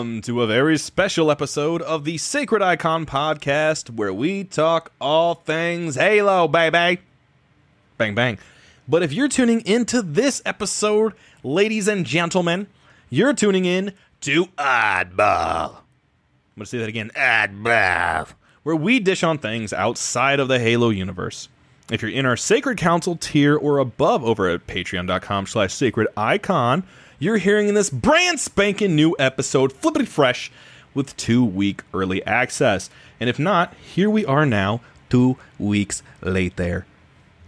Welcome to a very special episode of the Sacred Icon podcast where we talk all things Halo, baby. Bang, bang. But if you're tuning into this episode, ladies and gentlemen, you're tuning in to Oddball. I'm going to say that again Oddball, where we dish on things outside of the Halo universe. If you're in our Sacred Council tier or above over at patreon.com slash sacred icon, you're hearing in this brand spanking new episode, flippity fresh, with two week early access. And if not, here we are now, two weeks late there.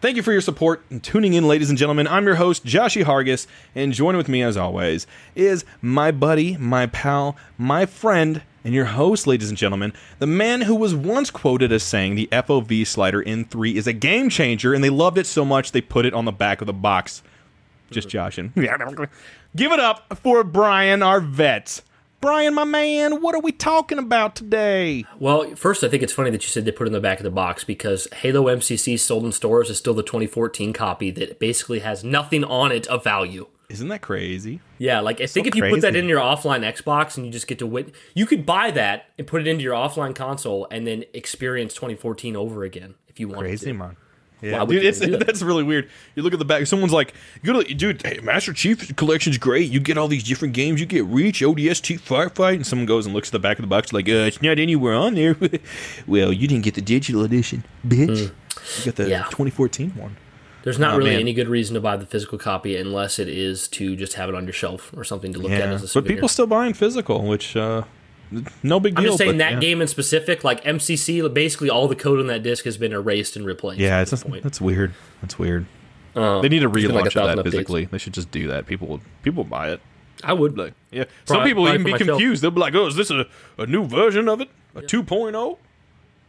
Thank you for your support and tuning in, ladies and gentlemen. I'm your host, Joshi Hargis, and joining with me, as always, is my buddy, my pal, my friend, and your host, ladies and gentlemen, the man who was once quoted as saying the FOV slider in 3 is a game changer, and they loved it so much they put it on the back of the box. Just joshing. Give it up for Brian, our vet. Brian, my man, what are we talking about today? Well, first, I think it's funny that you said they put it in the back of the box because Halo MCC sold in stores is still the 2014 copy that basically has nothing on it of value. Isn't that crazy? Yeah, like I think if you put that in your offline Xbox and you just get to wit, you could buy that and put it into your offline console and then experience 2014 over again if you want. Crazy, to. man. Why Yeah, would dude, you it's, do that? that's really weird. You look at the back. Someone's like, "You go to dude, hey, Master Chief Collection's great. You get all these different games. You get Reach, ODST, Firefight." And someone goes and looks at the back of the box, like, "Uh, it's not anywhere on there." well, you didn't get the digital edition, bitch. You got the. Yeah. 2014 one. There's not Oh, really man. any good reason to buy the physical copy unless it is to just have it on your shelf or something to look at as a but people still buying physical, which uh, no big deal. I'm just saying but, that yeah. game in specific, like MCC, basically all the code on that disc has been erased and replaced. Yeah, it's this just, point. that's weird. That's weird. Uh, They need to there's like relaunch that updates. physically. They should just do that. People will people will buy it. I would. Like, yeah. Some Probably- people even be confused. They'll be like, "Oh, is this a, a new version of it? A oh?" 2.0?"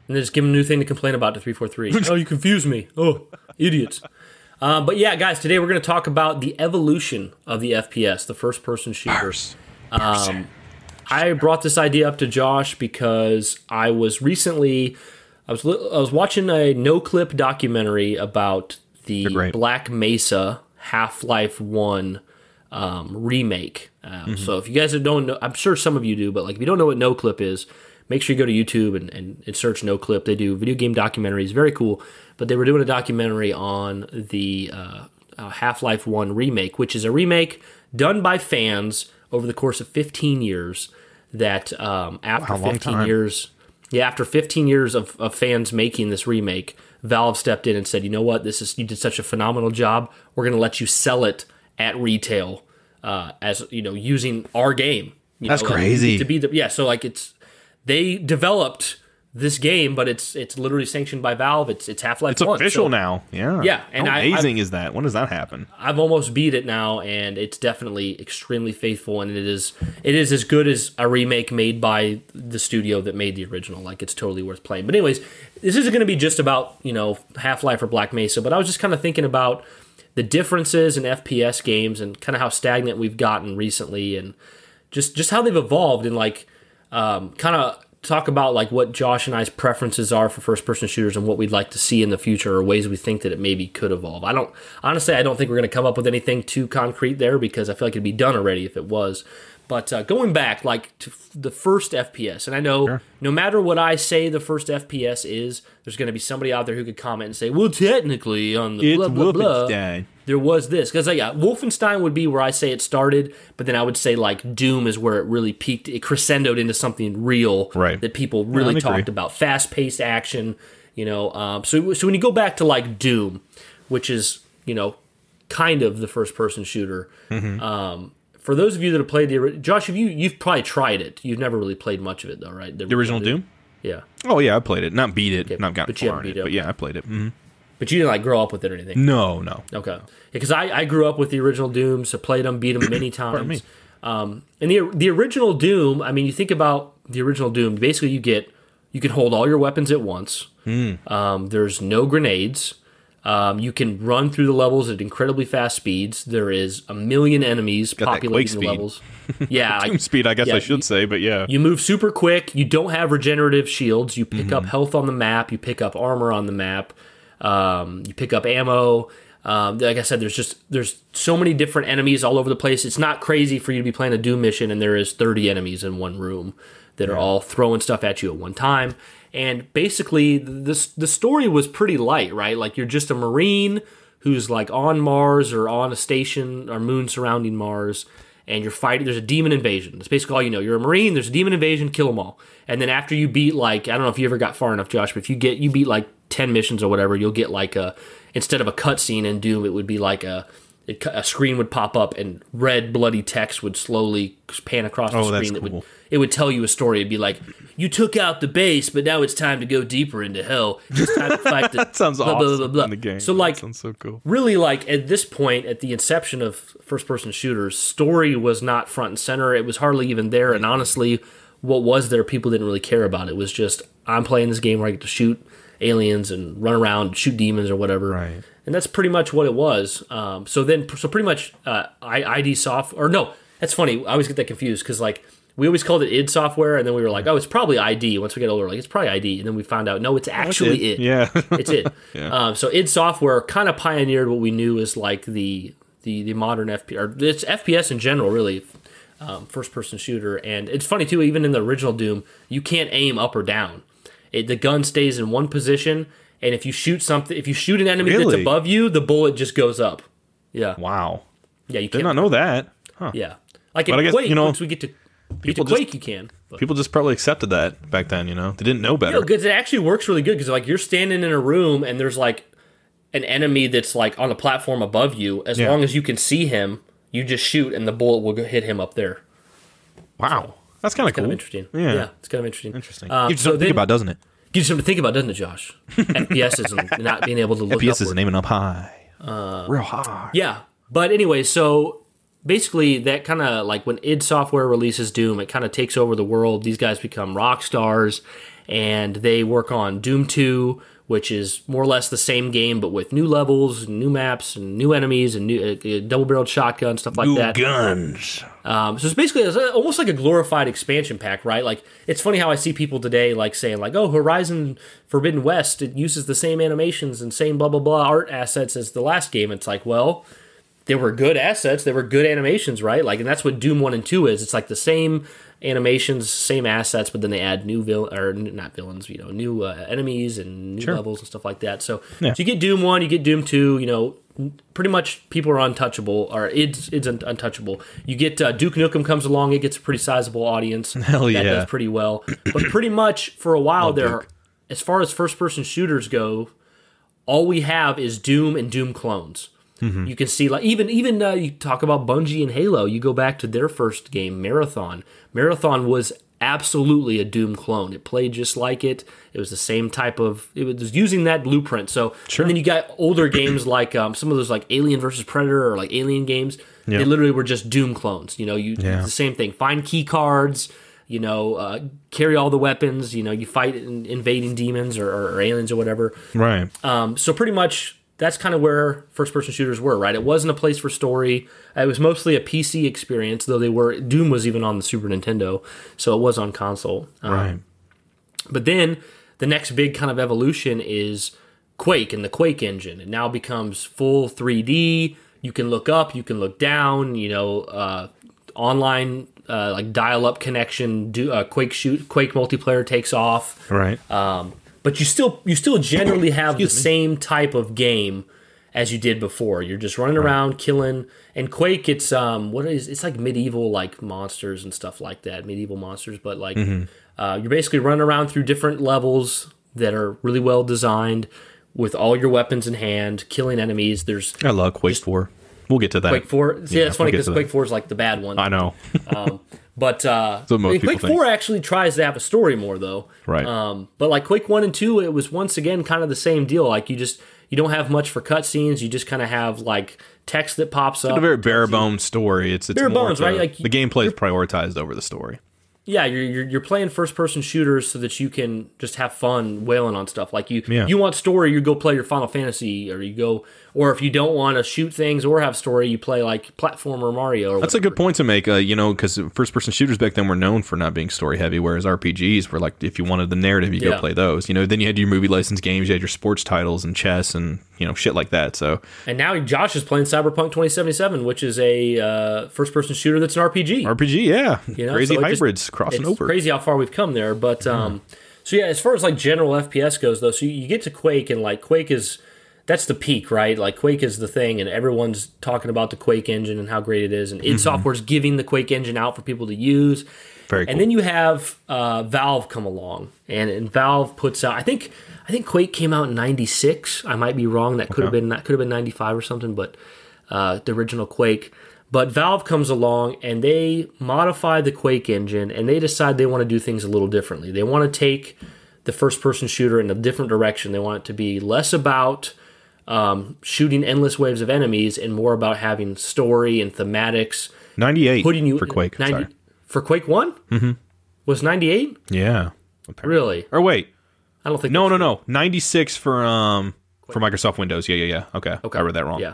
and then just give them a new thing to complain about to 343. oh, you confuse me. Oh, idiots. Uh, but yeah, guys, today we're going to talk about the evolution of the FPS, the first person shooter. Um, I brought this idea up to Josh because I was recently I was I was watching a Noclip documentary about the. Black Mesa Half Life One um, remake. Um, So if you guys don't know, I'm sure some of you do, but like if you don't know what Noclip is, make sure you go to YouTube and, and, and search Noclip. They do video game documentaries, very cool. But they were doing a documentary on the uh, uh, Half Life One remake, which is a remake done by fans over the course of 15 years. That um, after Wow, 15 time. years, yeah, after 15 years of, of fans making this remake, Valve stepped in and said, "You know what? This is you did such a phenomenal job. We're going to let you sell it at retail uh, as you know using our game." You That's know, like, crazy. to be the yeah. So like it's they developed this game, but it's it's literally sanctioned by Valve. It's it's Half Life. It's official now. Yeah. Yeah, and How I- amazing is that? When does that happen? I've almost beat it now, and it's definitely extremely faithful, and it is it is as good as a remake made by the studio that made the original. Like it's totally worth playing. But anyways, this isn't going to be just about you know Half Life or Black Mesa, but I was just kind of thinking about the differences in FPS games and kind of how stagnant we've gotten recently, and just just how they've evolved, and like um, kind of talk about like what Josh and I's preferences are for first person shooters and what we'd like to see in the future or ways we think that it maybe could evolve. I don't honestly I don't think we're going to come up with anything too concrete there because I feel like it'd be done already if it was. But uh, going back like to f- the first FPS, and I know no matter what I say the first FPS is, there's going to be somebody out there who could comment and say, "Well, technically on the blah blah blah." Wolfenstein. there was this because yeah, Wolfenstein would be where I say it started, but then I would say like Doom is where it really peaked. It crescendoed into something real Right. that people really agree. talked about, fast paced action. You know, um, so so when you go back to like Doom, which is you know kind of the first person shooter. Mm-hmm. Um, for those of you that have played the Josh, have you you've probably tried it? You've never really played much of it though, right? The original Doom? yeah. Oh yeah, I played it. Not beat it. not gotten but you far in it. it, But yeah, I played it. Mhm. But you didn't like grow up with it or anything. No, no. Okay. Because I, I grew up with the original Doom, so played them, beat them many times. me. Um, and the the original Doom, I mean, you think about the original Doom. Basically, you get you can hold all your weapons at once. Hmm. Um, there's no grenades. Um, you can run through the levels at incredibly fast speeds. There is a million enemies that populating the levels. Yeah, like, speed, I guess yeah, I should you- say, but yeah. you move super quick. You don't have regenerative shields. You pick Mm-hmm. up health on the map. You pick up armor on the map. Um, you pick up ammo. Um, like I said, there's just there's so many different enemies all over the place. It's not crazy for you to be playing a Doom mission and there is 30 enemies in one room that are all throwing stuff at you at one time. And basically, this the story was pretty light, right? Like you're just a marine who's like on Mars or on a station or moon surrounding Mars, and you're fighting. There's a demon invasion. That's basically all you know. You're a marine. There's a demon invasion. Kill them all. And then after you beat like I don't know if you ever got far enough, Josh, but if you get you beat like ten missions or whatever, you'll get like a instead of a cutscene in Doom, it would be like a it, a screen would pop up and red bloody text would slowly pan across the Oh, screen that's that would cool. It would tell you a story. It'd be like, you took out the base, but now it's time to go deeper into hell. It's time to fight the. That sounds blah, awesome blah, blah, blah. in the game. So That like, sounds so cool. really, like at this point, at the inception of first-person shooters, story was not front and center. It was hardly even there, and honestly, what was there, people didn't really care about. It was just I'm playing this game where I get to shoot aliens and run around, shoot demons or whatever. Right. And that's pretty much what it was. Um, so then, so pretty much, uh, I, ID soft or no, that's funny. I always get that confused because like we always called it id software, and then we were like, oh, it's probably ID. Once we get older, like it's probably ID, and then we found out no, it's actually it. Yeah. it's it. Um, so id Software kind of pioneered what we knew as like the the the modern FPS or it's FPS in general, really, um, first person shooter. And it's funny too. Even in the original Doom, you can't aim up or down. It, the gun stays in one position, and if you shoot something, if you shoot an enemy that's above you, the bullet just goes up. Yeah, wow. yeah, you Did can't. not know that. Huh. Yeah, like But in I guess, Quake, you know, once we get to people just- Quake, you can. But. People just probably accepted that back then, you know? They didn't know better. because it actually works really good because like you're standing in a room and there's like an enemy that's like on a platform above you as Yeah. long as you can see him you just shoot and the bullet will hit him up there wow. That's kind of kind cool. of interesting Yeah. it's kind of interesting Interesting. Um, Gives you so something to think then- about, doesn't it? gives you something to think about doesn't it josh fps is not being able to look FPS is aiming up high. uh, Real high. Yeah, but anyway, so basically that kind of like when id Software releases Doom, it kind of takes over the world. These guys become rock stars, and they work on Doom Two, which is more or less the same game but with new levels, and new maps, and new enemies, and new uh, double-barreled shotgun stuff like Ooh, that. guns. Um, so it's basically it's almost like a glorified expansion pack, right? Like it's funny how I see people today like saying like, "Oh, Horizon Forbidden West it uses the same animations and same blah blah blah art assets as the last game." It's like, well, they were good assets. They were good animations, right? Like, and that's what Doom One and Two is. It's like the same animations, same assets, but then they add new villain or n- not villains, you know, new uh, enemies and new Sure. levels and stuff like that. So, Yeah. so you get Doom One, you get Doom Two. You know, n- pretty much people are untouchable, or it's it's un- untouchable. You get uh, Duke Nukem comes along, it gets a pretty sizable audience. Hell that yeah. does pretty well. But pretty much for a while Love there, Duke. as far as first person shooters go, all we have is Doom and Doom clones. Mm-hmm. You can see like even even uh, you talk about Bungie and Halo. You go back to their first game, Marathon. Marathon was absolutely a Doom clone. It played just like it. It was the same type of. It was using that blueprint. So Sure. and then you got older games like um, some of those like Alien versus Predator or like Alien games. Yeah. They literally were just Doom clones. You know, you Yeah. the same thing. Find key cards. You know, uh, carry all the weapons. You know, you fight in, invading demons or, or, or aliens or whatever. Right. Um, so pretty much that's kind of where first person shooters were, right? It wasn't a place for story. It was mostly a PC experience, though they were Doom was even on the Super Nintendo, so it was on console. Um, Right. But then the next big kind of evolution is Quake and the Quake engine. It now becomes full 3D. You can look up, you can look down. You know, uh, online uh, like dial-up connection. Do uh, Quake shoot Quake multiplayer takes off Right. um, but you still you still generally have the same type of game as you did before. You're just running around killing. And Quake, it's um, what is it's like medieval like monsters and stuff like that, medieval monsters. But like, uh, you're basically running around through different levels that are really well designed with all your weapons in hand, killing enemies. There's I love Quake Four. We'll get to that. Quake Four. See, Yeah, that's funny we'll because that. Quake Four is like the bad one. I know. Um, but uh, most I mean, Quake. Four actually tries to have a story more though. Right. Um, but like Quake One and Two, it was once again kind of the same deal. Like you just you don't have much for cutscenes. You just kind of have like text that pops up. a very bare bones story. It's it's Bare bones, right? Like, the gameplay is prioritized over the story. yeah, you're, you're you're playing first person shooters so that you can just have fun wailing on stuff. Like you Yeah. you want story, you go play your Final Fantasy, or you go, or if you don't want to shoot things or have story, you play like platformer Mario. Or That's a good point to make. Uh, you know, because first person shooters back then were known for not being story heavy, whereas RPGs were like if you wanted the narrative, you go play those. You know, then you had your movie license games, you had your sports titles and chess and you know shit like that. So And now Josh is playing Cyberpunk 2077, which is a uh, first-person shooter that's an RPG. RPG, yeah, you know? crazy So it just- hybrids crossing it's over. Crazy how far we've come there, but um, so yeah, as far as like general FPS goes, though, so you, you get to Quake, and like Quake is that's the peak, right? Like Quake is the thing, and everyone's talking about the Quake engine and how great it is, and id Software's giving the Quake engine out for people to use. Very And cool. then you have uh, Valve come along, and, and Valve puts out. I think I think Quake came out in '96. I might be wrong. That could have been that could have been '95 or something, but uh, the original Quake. But Valve comes along and they modify the Quake engine, and they decide they want to do things a little differently. They want to take the first-person shooter in a different direction. They want it to be less about um, shooting endless waves of enemies and more about having story and thematics. Ninety eight Putting you for Quake. 90 sorry. for Quake One. Mm-hmm. Was '98 Yeah. really? Or wait, I don't think no, no, no. Ninety six for um for Microsoft Windows. Yeah, yeah, yeah. Okay, Okay. I read that wrong. Yeah.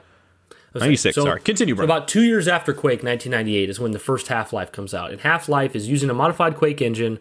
96, So- sorry. Continue, so about two years after Quake, 1998, is when the first Half Life comes out. And Half Life is using a modified Quake engine,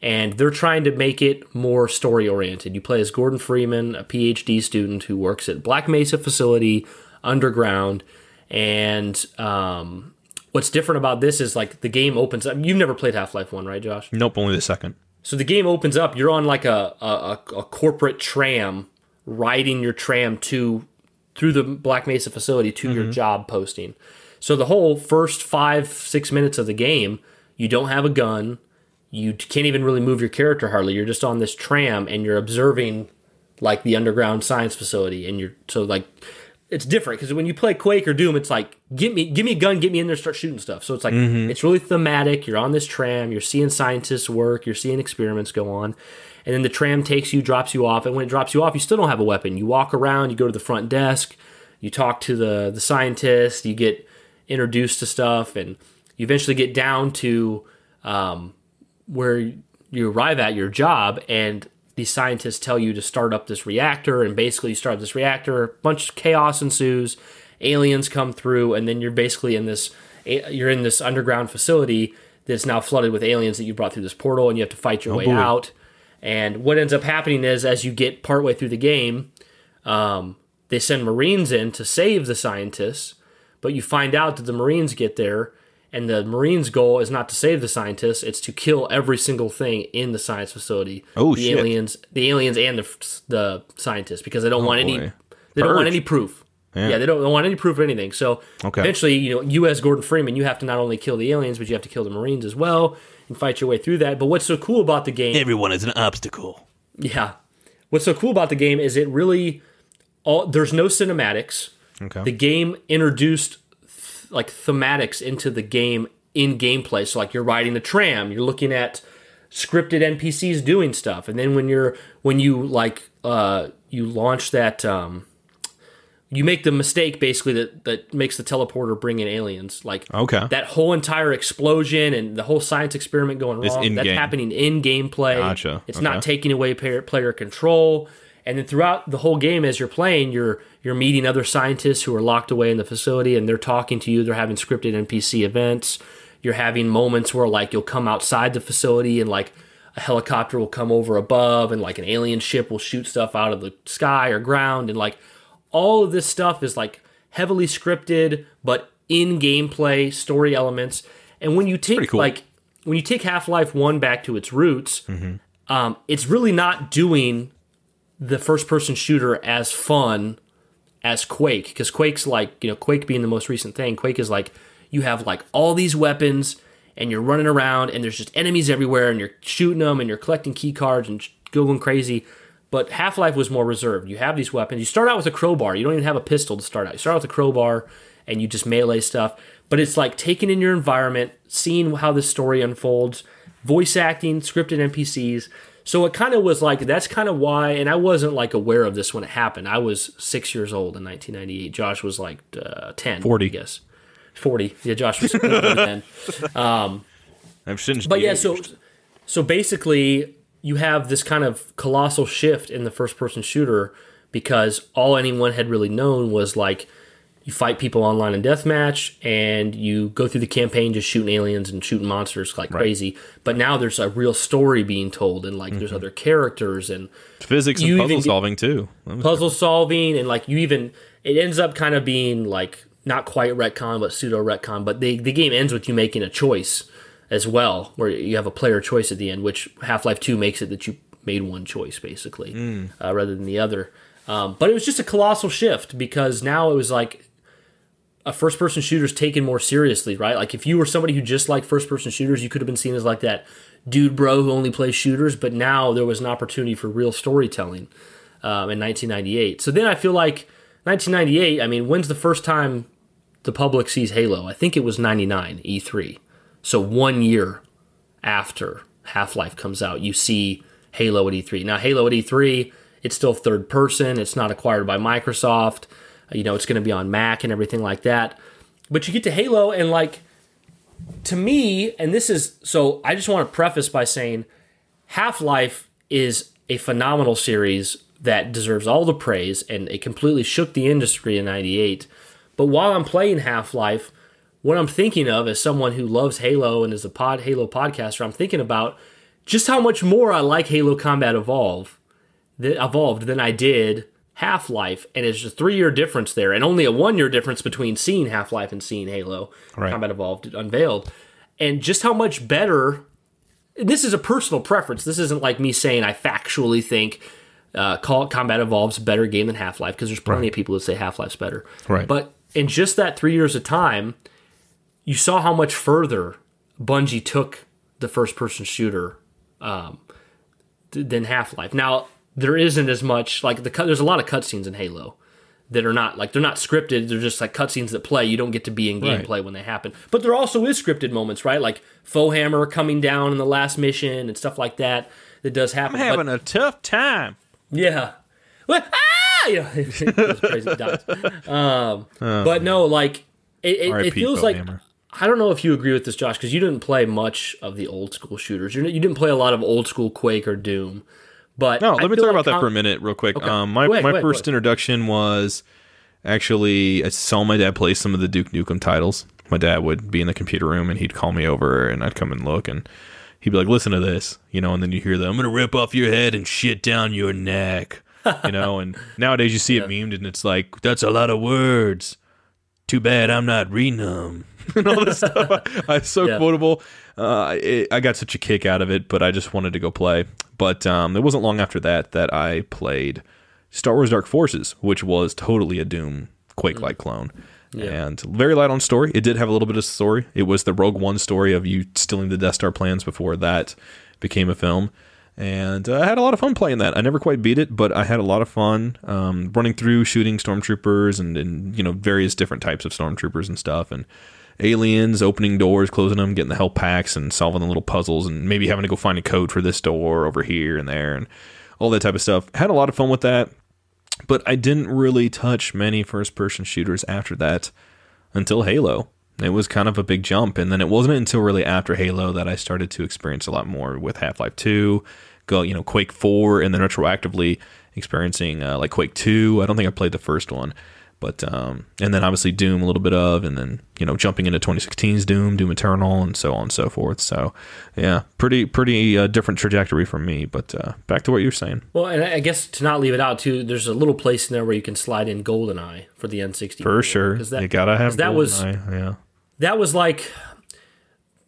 and they're trying to make it more story oriented. You play as Gordon Freeman, a PhD student who works at Black Mesa facility underground. And um, what's different about this is like the game opens up. You've never played Half Life 1, right, Josh? Nope, only the second. So the game opens up. You're on like a, a, a a corporate tram, riding your tram to through the Black Mesa facility to your job posting. So the whole first five six minutes of the game, you don't have a gun. You can't even really move your character hardly. You're just on this tram and you're observing like the underground science facility, and you're so like it's different because when you play Quake or Doom, it's like give me give me a gun, get me in there, start shooting stuff. So it's like mm-hmm. it's really thematic. You're on this tram, you're seeing scientists work, you're seeing experiments go on, and then the tram takes you, drops you off, and when it drops you off, you still don't have a weapon. You walk around, you go to the front desk, you talk to the the scientist, you get introduced to stuff, and you eventually get down to um, where you arrive at your job and these scientists tell you to start up this reactor and basically you start up this reactor a bunch of chaos ensues aliens come through and then you're basically in this you're in this underground facility that's now flooded with aliens that you brought through this portal and you have to fight your way boy. out and what ends up happening is as you get partway through the game um, they send marines in to save the scientists but you find out that the Marines get there, and the Marines' goal is not to save the scientists; it's to kill every single thing in the science facility. Oh, the shit. aliens, the aliens, and the the scientists, because they don't oh, want any Oh, boy. they don't want any proof. Yeah. Yeah, they don't, want any proof of anything. So Okay. eventually, you know, U.S. Gordon Freeman, you have to not only kill the aliens, but you have to kill the Marines as well and fight your way through that. But what's so cool about the game? Everyone is an obstacle. Yeah. What's so cool about the game is it really all there's no cinematics. Okay. The game introduced like thematics into the game in gameplay. So like you're riding the tram, you're looking at scripted NPCs doing stuff, and then when you're when you like uh you launch that um you make the mistake basically that that makes the teleporter bring in aliens like Okay. that whole entire explosion and the whole science experiment going wrong that's happening in gameplay Gotcha. it's Okay. not taking away player, player control and then throughout the whole game as you're playing you're you're meeting other scientists who are locked away in the facility and they're talking to you. They're having scripted npc events. You're having moments where like you'll come outside the facility and like a helicopter will come over above and like an alien ship will shoot stuff out of the sky or ground. And like all of this stuff is like heavily scripted but in gameplay story elements. And when you take cool. like when you take half-life 1 back to its roots um, it's really not doing the first-person shooter as fun as quake because quake's like you know quake being the most recent thing quake is like you have like all these weapons and you're running around and there's just enemies everywhere and you're shooting them and you're collecting key cards and going crazy. But half-life was more reserved. You have these weapons. You start out with a crowbar. You don't even have a pistol to start out. You start out with a crowbar and you just melee stuff. But it's like taking in your environment seeing how the story unfolds voice acting scripted npcs so it kind of was like that's kind of why and i wasn't like aware of this when it happened. I was six years old in 1998 josh was like uh, 10 40. i guess. 40 yeah josh was 10 I've since but yeah, so so basically, you have this kind of colossal shift in the first person shooter because all anyone had really known was like you fight people online in deathmatch and you go through the campaign just shooting aliens and shooting monsters like crazy. But now there's a real story being told and like there's other characters and physics and puzzle solving too. Puzzle solving and like you even it ends up kind of being like not quite retcon but pseudo retcon but the the game ends with you making a choice as well where you have a player choice at the end which half-life 2 makes it that you made one choice basically uh, rather than the other um, but it was just a colossal shift because now it was like a first person shooter's taken more seriously, right? Like if you were somebody who just liked first person shooters, you could have been seen as like that dude bro who only plays shooters, but now there was an opportunity for real storytelling um, in 1998. So then I feel like 1998, I mean, when's the first time the public sees Halo? I think it was 99 E3. So one year after Half Life comes out, you see Halo at E3. Now, Halo at E3, it's still third person. It's not acquired by Microsoft. You know, it's going to be on Mac and everything like that. But you get to Halo, and like, to me, and this is so I just want to preface by saying Half Life is a phenomenal series that deserves all the praise, and it completely shook the industry in 98. But while I'm playing Half Life, what I'm thinking of as someone who loves Halo and is a pod Halo podcaster, I'm thinking about just how much more I like Halo Combat Evolve, that evolved than I did Half Life, and it's a three year difference there, and only a one year difference between seeing Half Life and seeing Halo Right. Combat Evolved unveiled, and just how much better. This is a personal preference. This isn't like me saying I factually think uh, Call Combat Evolved's a better game than Half Life because there's plenty of people who say Half Life's better. Right. But in just that three years of time, you saw how much further Bungie took the first person shooter um, than Half Life. Now there isn't as much like the cut. There's a lot of cutscenes in Halo that are not like they're not scripted. They're just like cutscenes that play. You don't get to be in Right. gameplay when they happen. But there also is scripted moments, right? Like Foehammer coming down in the last mission and stuff like that. That does happen. I'm But- a tough time. yeah. Well, ah! It crazy. Um, but no, like it, it, it feels like Foehammer. I don't know if you agree with this, Josh, because you didn't play much of the old school shooters. You you didn't play a lot of old school Quake or Doom. But No, I let me talk like about that for a minute, real quick. Um, my ahead, my ahead, first introduction was actually I saw my dad play some of the Duke Nukem titles. My dad would be in the computer room and he'd call me over and I'd come and look and he'd be like, "Listen to this," you know, and then you hear the "I'm gonna rip off your head and shit down your neck," you know. And nowadays you see it memed and it's like, "That's a lot of words." too bad I'm not reading them. and all this stuff. It's so Yeah. quotable. Uh, it, I got such a kick out of it, but I just wanted to go play. But um, it wasn't long after that that I played Star Wars Dark Forces, which was totally a Doom Quake like clone. And very light on story. It did have a little bit of story. It was the Rogue One story of you stealing the Death Star plans before that became a film. And uh, I had a lot of fun playing that. I never quite beat it, but I had a lot of fun um, running through, shooting stormtroopers, and, and you know various different types of stormtroopers and stuff, and aliens, opening doors, closing them, getting the help packs, and solving the little puzzles, and maybe having to go find a code for this door over here and there, and all that type of stuff. Had a lot of fun with that, but I didn't really touch many first-person shooters after that until Halo. It was kind of a big jump, and then it wasn't until really after Halo that I started to experience a lot more with Half Life Two, go you know Quake Four, and then retroactively experiencing uh, like Quake Two. I don't think I played the first one, but um, and then obviously Doom a little bit of, and then you know jumping into 2016's Doom, Doom Eternal, and so on and so forth. So yeah, pretty pretty uh, different trajectory from me. But uh, back to what you're saying. Well, and I guess to not leave it out too, there's a little place in there where you can slide in GoldenEye for the N64. For sure, that, you gotta have that was yeah. that was like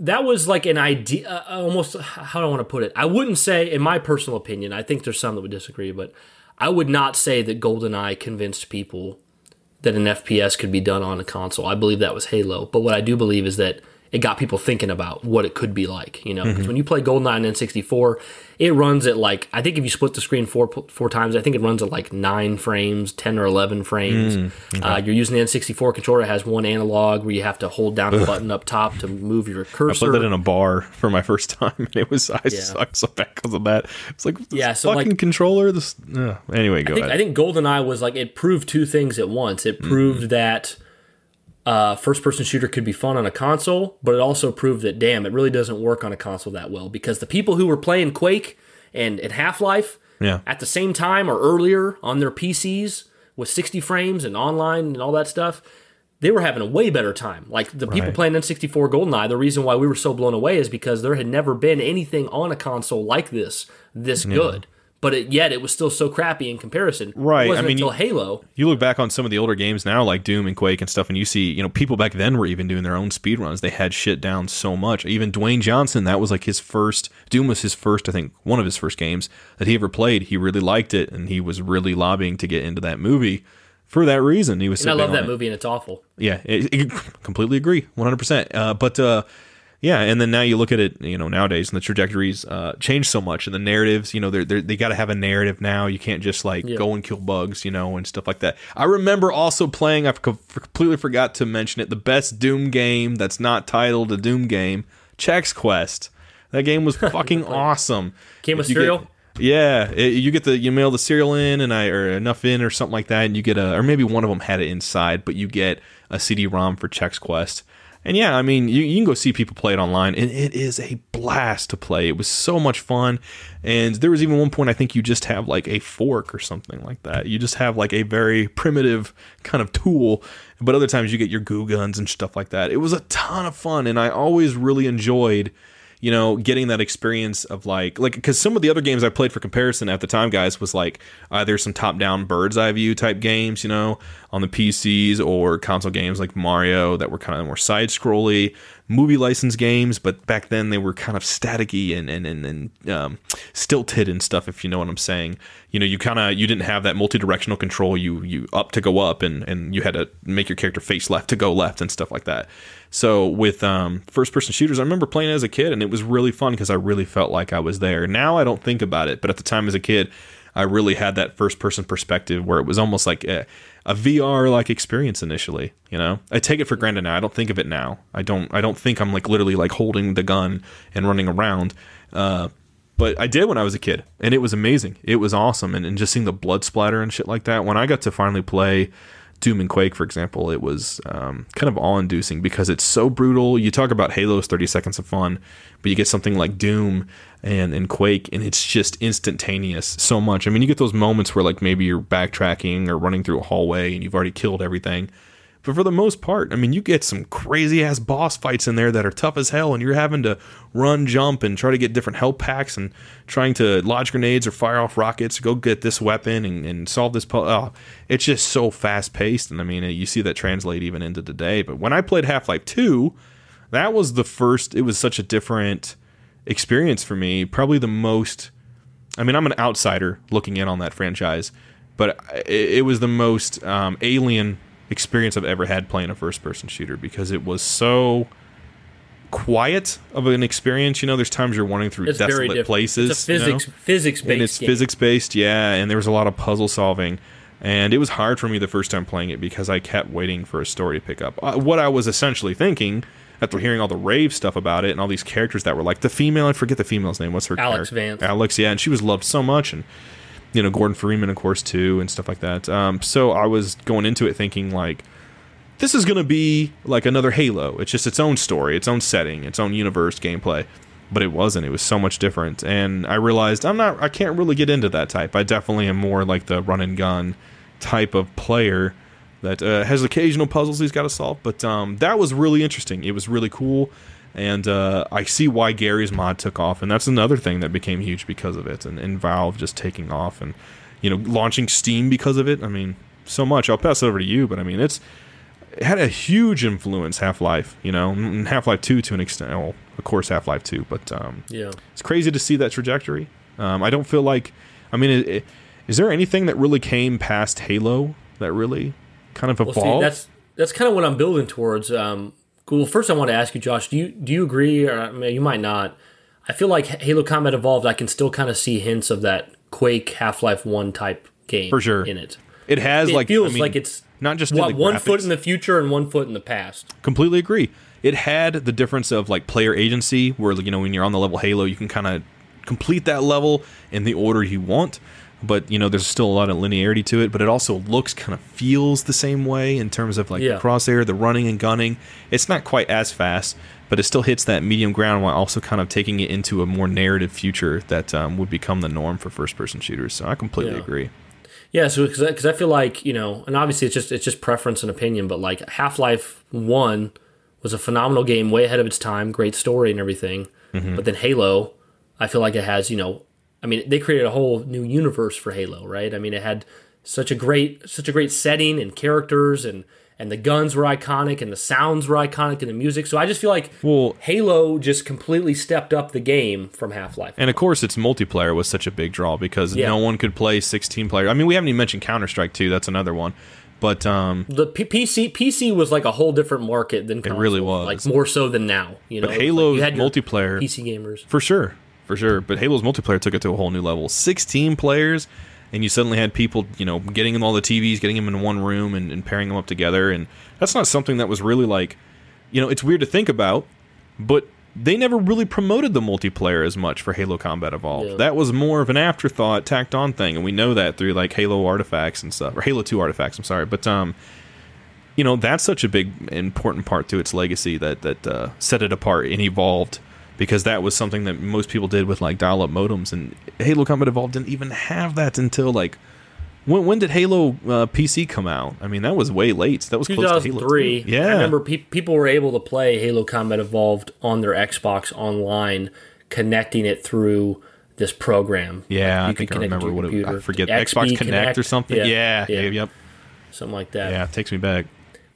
that was like an idea uh, almost how do i want to put it i wouldn't say in my personal opinion i think there's some that would disagree but i would not say that goldeneye convinced people that an fps could be done on a console. I believe that was halo. But what i do believe is that it got people thinking about what it could be like you know because when you play goldeneye on n64 it runs at like i think if you split the screen four four times i think it runs at like nine frames 10 or 11 frames uh, you're using the n64 controller it has one analog where you have to hold down a button up top to move your cursor. I played that in a bar for my first time, and it was I sucked so bad because of that. It's like this Yeah, so, fucking like- controller. This uh, anyway, go I think, ahead. I think GoldenEye was like it proved two things at once. It proved Mm-hmm. that uh, first person shooter could be fun on a console, but it also proved that damn, it really doesn't work on a console that well because the people who were playing Quake and, and Half Life Yeah. at the same time or earlier on their PCs with 60 frames and online and all that stuff. They were having a way better time. Like the people playing N64 GoldenEye, the reason why we were so blown away is because there had never been anything on a console like this this good. But it, yet it was still so crappy in comparison. Right, It wasn't I mean, until Halo. you look back on some of the older games now, like Doom and Quake and stuff, and you see, you know, people back then were even doing their own speed runs. They had shit down so much. Even Dwayne Johnson, that was like his first. Doom was his first, I think, one of his first games that he ever played. He really liked it, and he was really lobbying to get into that movie for that reason. He was. And I love that it. movie, and it's awful. Yeah, it, it- completely agree, one hundred percent. But uh, yeah, and then now you look at it, you know, nowadays, and the trajectories uh, change so much, and the narratives, you know, they're, they're, they got to have a narrative now. You can't just like go and kill bugs, you know, and stuff like that. I remember also playing. I co- completely forgot to mention it. The best Doom game that's not titled a Doom game, Chex Quest. That game was fucking awesome. Came with cereal? yeah, it, you get the you mail the cereal in and I or enough in or something like that, and you get a or maybe one of them had it inside, but you get a CD-ROM for Chex Quest. And yeah, I mean, you, you can go see people play it online, and it is a blast to play. It was so much fun, and there was even one point I think you just have like a fork or something like that. You just have like a very primitive kind of tool, but other times you get your goo guns and stuff like that. It was a ton of fun, and I always really enjoyed you know, getting that experience of like, like, because some of the other games I played for comparison at the time, guys, was like either some top down bird's eye view type games, you know, on the PCs or console games like Mario that were kind of more side scrolly, movie license games, but back then they were kind of staticky and, and, and, and um, stilted and stuff, if you know what I'm saying. You know, you kind of, you didn't have that multi directional control, you, you up to go up and, and you had to make your character face left to go left and stuff like that. So with um, first person shooters, I remember playing as a kid and it was really fun because I really felt like I was there. Now I don't think about it, but at the time as a kid, I really had that first person perspective where it was almost like a, a VR like experience initially. You know, I take it for granted now. I don't think of it now. I don't. I don't think I'm like literally like holding the gun and running around. Uh, but I did when I was a kid, and it was amazing. It was awesome, and, and just seeing the blood splatter and shit like that. When I got to finally play Doom and Quake, for example, it was um, kind of awe-inducing because it's so brutal. You talk about Halo's 30 seconds of fun, but you get something like Doom and, and Quake, and it's just instantaneous so much. I mean, you get those moments where like maybe you're backtracking or running through a hallway and you've already killed everything, But for the most part, I mean, you get some crazy ass boss fights in there that are tough as hell, and you're having to run, jump, and try to get different health packs and trying to lodge grenades or fire off rockets go get this weapon and, and solve this. Po- oh, it's just so fast paced, and I mean, you see that translate even into today. But when I played Half Life 2, that was the first, it was such a different experience for me. Probably the most, I mean, I'm an outsider looking in on that franchise, but it, it was the most um, alien experience I've ever had playing a first person shooter because it was so quiet of an experience. You know, there's times you're wandering through It's desolate places. It's a you know? physics physics based. and it's physics based, yeah. And there was a lot of puzzle solving, and it was hard for me the first time playing it because I kept waiting for a story to pick up. Uh, what I was essentially thinking after hearing all the rave stuff about it and all these characters that were like the female, I forget the female's name. What's her? Alyx character? Vance. Alyx, yeah, and she was loved so much, and you know Gordon Freeman, of course, too, and stuff like that. Um, so I was going into it thinking like. This is going to be like another Halo. It's just its own story, its own setting, its own universe gameplay but it wasn't. It was so much different, and I realized I'm not. I can't really get into that type. I definitely am more like the run and gun type of player that uh, has occasional puzzles he's got to solve. But um, that was really interesting. It was really cool, and uh, I see why Garry's Mod took off, and that's another thing that became huge because of it, and, and Valve just taking off, and you know launching Steam because of it. I mean, so much. I'll pass it over to you, but I mean it's it had a huge influence Half Life, you know, and Half Life Two to an extent. Well, of course, Half Life Two, but um, yeah. it's crazy to see that trajectory. Um, I don't feel like, I mean, it, it, is there anything that really came past Halo that really kind of Well, evolved? see, that's that's kind of what I'm building towards. Um, cool. First, I want to ask you, Josh. Do you do you agree, or I mean, you might not? I feel like Halo Combat Evolved. I can still kind of see hints of that Quake Half Life One type game For sure. in it. it has It like feels I mean, like it's not just what, one foot in the future and one foot in the past. completely agree. It had the difference of like player agency, where you know when you're on the level Halo, you can kind of complete that level in the order you want. But you know, there's still a lot of linearity to it. But it also looks kind of feels the same way in terms of like Yeah. the crosshair, the running and gunning. It's not quite as fast, but it still hits that medium ground while also kind of taking it into a more narrative future that um, would become the norm for first-person shooters. So I completely Yeah. agree. Yeah, so because I feel like you know, and obviously it's just it's just preference and opinion, but like Half Life One was a phenomenal game, way ahead of its time, great story and everything. Mm-hmm. But then Halo, I feel like it has you know, I mean, they created a whole new universe for Halo, right? I mean, it had such a great such a great setting and characters and and the guns were iconic and the sounds were iconic and the music. So I just feel like Well- Halo just completely stepped up the game from Half Life. And of course, its multiplayer was such a big draw because Yeah. no one could play 16 player. I mean, we haven't even mentioned Counter Strike 2. That's another one. But um, the P- PC PC was like a whole different market than console, really was. like more so than now. You know, But It Halo's like you had multiplayer- PC gamers. For sure, for sure. But Halo's multiplayer took it to a whole new level. Sixteen players, and you suddenly had people, you know, getting in all the TVs, getting them in one room, and, and pairing them up together. And that's not something that was really like, you know, it's weird to think about, but they never really promoted the multiplayer as much for Halo Combat Evolved. Yeah. That was more of an afterthought, tacked on thing, and we know that through like Halo artifacts and stuff, or Halo Two artifacts. I'm sorry, but um, you know that's such a big important part to its legacy that that uh, set it apart and evolved because that was something that most people did with like dial-up modems and Halo Combat Evolved didn't even have that until like when when did Halo uh, PC come out? I mean that was way late. That was close to Halo 2003. Yeah, I remember pe- people were able to play Halo Combat Evolved on their Xbox online, connecting it through this program. Yeah, You I could think I connect remember what it, I computer. forget XP Xbox Connect, or something. Yeah, Yeah, yeah, yeah, yep, something like that. yeah. It takes me back.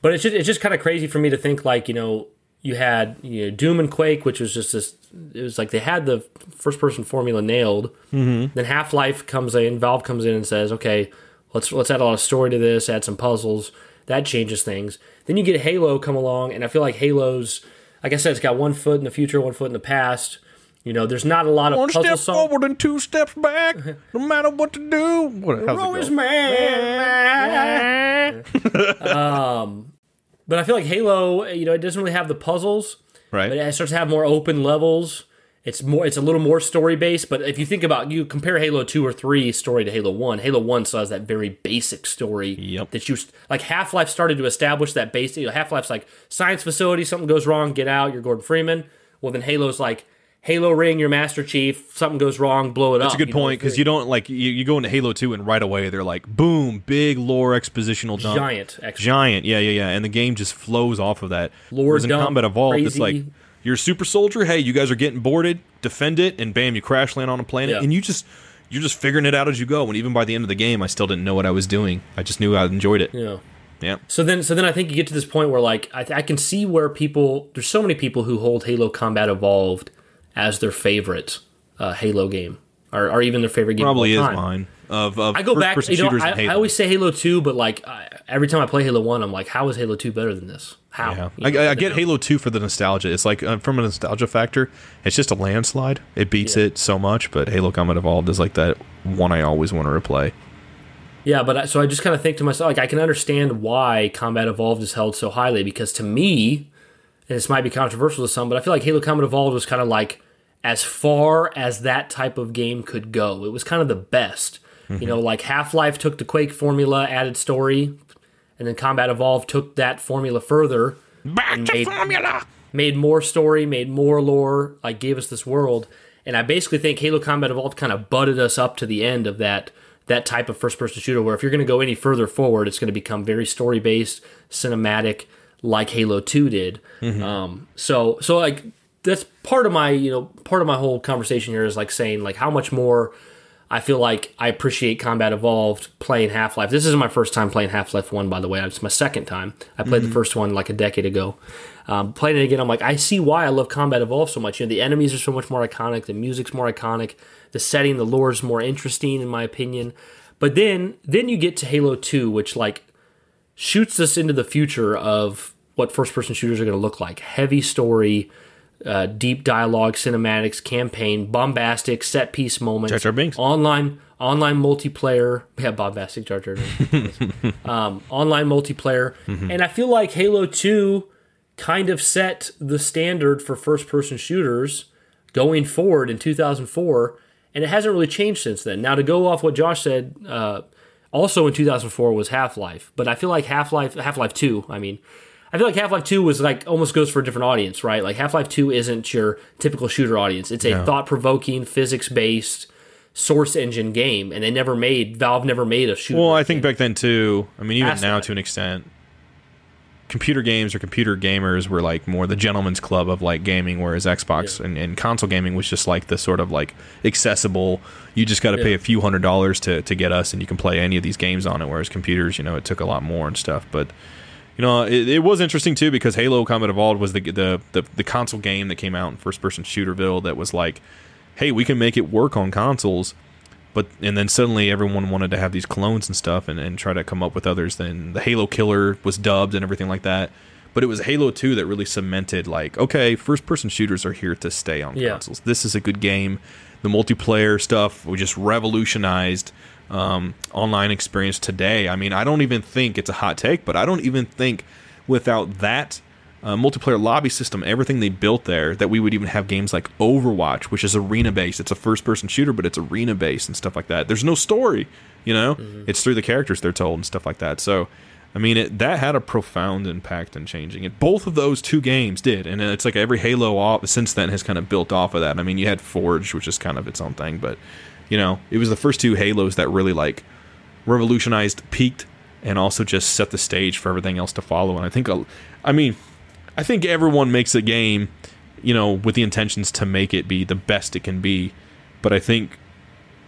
But it's just it's just kind of crazy for me to think like you know you had you know Doom and Quake, which was just this. It was like they had the first person formula nailed. Mm-hmm. Then Half Life comes in, Valve comes in and says, okay, let's let's add a lot of story to this, add some puzzles. That changes things. Then you get Halo come along, and I feel like Halo's, like I said, it's got one foot in the future, one foot in the past. You know, there's not a lot of One puzzle step sol- forward and two steps back, no matter what to do. What, how's it go? man. um, but I feel like Halo, you know, it doesn't really have the puzzles. Right. But it starts to have more open levels. It's more. It's a little more story based. But if you think about, you compare Halo two or three story to Halo one. Halo one still has that very basic story. Yep. That you like. Half Life started to establish that basic. You know, Half Life's like science facility. Something goes wrong, get out. You're Gordon Freeman. Well, then Halo's like, Halo ring, your Master Chief, something goes wrong, blow it That's up. That's a good point because you don't like you, you go into Halo Two and right away they're like boom, big lore expositional dump, giant. Extra. giant, yeah, yeah, yeah, and the game just flows off of that. Lore Whereas in dump, Combat Evolved, it's like you're a super soldier. Hey, you guys are getting boarded, defend it, and bam, you crash land on a planet, Yeah. and you just you're just figuring it out as you go. And even by the end of the game, I still didn't know what I was doing. I just knew I enjoyed it. Yeah. Yeah, So then, so then I think you get to this point where like I, I can see where people there's so many people who hold Halo Combat Evolved as their favorite uh, Halo game, or, or even their favorite game. probably is time. mine. Of, of I go back, you know, I, Halo. I always say Halo Two, but like I, every time I play Halo One, I'm like, how is Halo Two better than this? How? Yeah, You I, know, I get Halo Two for the nostalgia. It's like uh, from a nostalgia factor, it's just a landslide. It beats Yeah. it so much, but Halo Combat Evolved is like that one I always want to replay. Yeah, but I, so I just kind of think to myself, like, I can understand why Combat Evolved is held so highly because to me, and this might be controversial to some, but I feel like Halo Combat Evolved was kind of like as far as that type of game could go. It was kind of the best. You know, like Half Life took the Quake formula, added story, and then Combat Evolved took that formula further. Back to made- formula. Made more story, made more lore, like gave us this world. And I basically think Halo Combat Evolved kind of butted us up to the end of that that type of first person shooter where if you're going to go any further forward, it's going to become very story based, cinematic, like Halo Two did. Um, so so like that's part of my you know part of my whole conversation here is like saying like how much more I feel like I appreciate Combat Evolved playing Half Life. This isn't my first time playing Half Life 1, by the way. It's my second time. I played the first one like a decade ago. Um, playing it again, I'm like, I see why I love Combat Evolved so much. You know, the enemies are so much more iconic, the music's more iconic, the setting, the lore is more interesting, in my opinion. But then, then you get to Halo 2, which like shoots us into the future of what first-person shooters are going to look like. Heavy story, uh, deep dialogue, cinematics, campaign, bombastic set piece moments, Jar Jar Binks. online online multiplayer. Yeah, bombastic Jar Jar. Binks. um, online multiplayer, and I feel like Halo Two kind of set the standard for first person shooters going forward in 2004, and it hasn't really changed since then. Now to go off what Josh said. Uh, also in 2004 was Half Life, but I feel like Half Life, Half Life 2, I mean, I feel like Half Life 2 was like almost goes for a different audience, right? Like Half Life 2 isn't your typical shooter audience. It's a thought provoking, physics based, source engine game, and they never made, Valve never made a shooter. Well, I think back then too. I mean, even now that. to an extent, computer games or computer gamers were like more the gentleman's club of like gaming, whereas Xbox and, and console gaming was just like the sort of like accessible. You just got to pay a few hundred dollars to to get us, and you can play any of these games on it. Whereas computers, you know, it took a lot more and stuff. But you know, it, it was interesting too because Halo Combat Evolved was the, the the the console game that came out in first person shooterville that was like, hey, we can make it work on consoles but and then suddenly everyone wanted to have these clones and stuff and, and try to come up with others then the halo killer was dubbed and everything like that. But it was halo 2 that really cemented like okay first person shooters are here to stay on Yeah. consoles. This is a good game. The multiplayer stuff we just revolutionized um, online experience today i mean i don't even think it's a hot take but i don't even think without that uh, multiplayer lobby system, everything they built there, that we would even have games like Overwatch, which is arena based. It's a first person shooter, but it's arena based and stuff like that. There's no story, you know. It's through the characters they're told and stuff like that. So, I mean, it, that had a profound impact in changing it. Both of those two games did, and it's like every Halo off, since then has kind of built off of that. I mean, you had Forge, which is kind of its own thing, but you know, it was the first two Halos that really like revolutionized, peaked, and also just set the stage for everything else to follow. And I think, uh, I mean, I think everyone makes a game, you know, with the intentions to make it be the best it can be. But I think,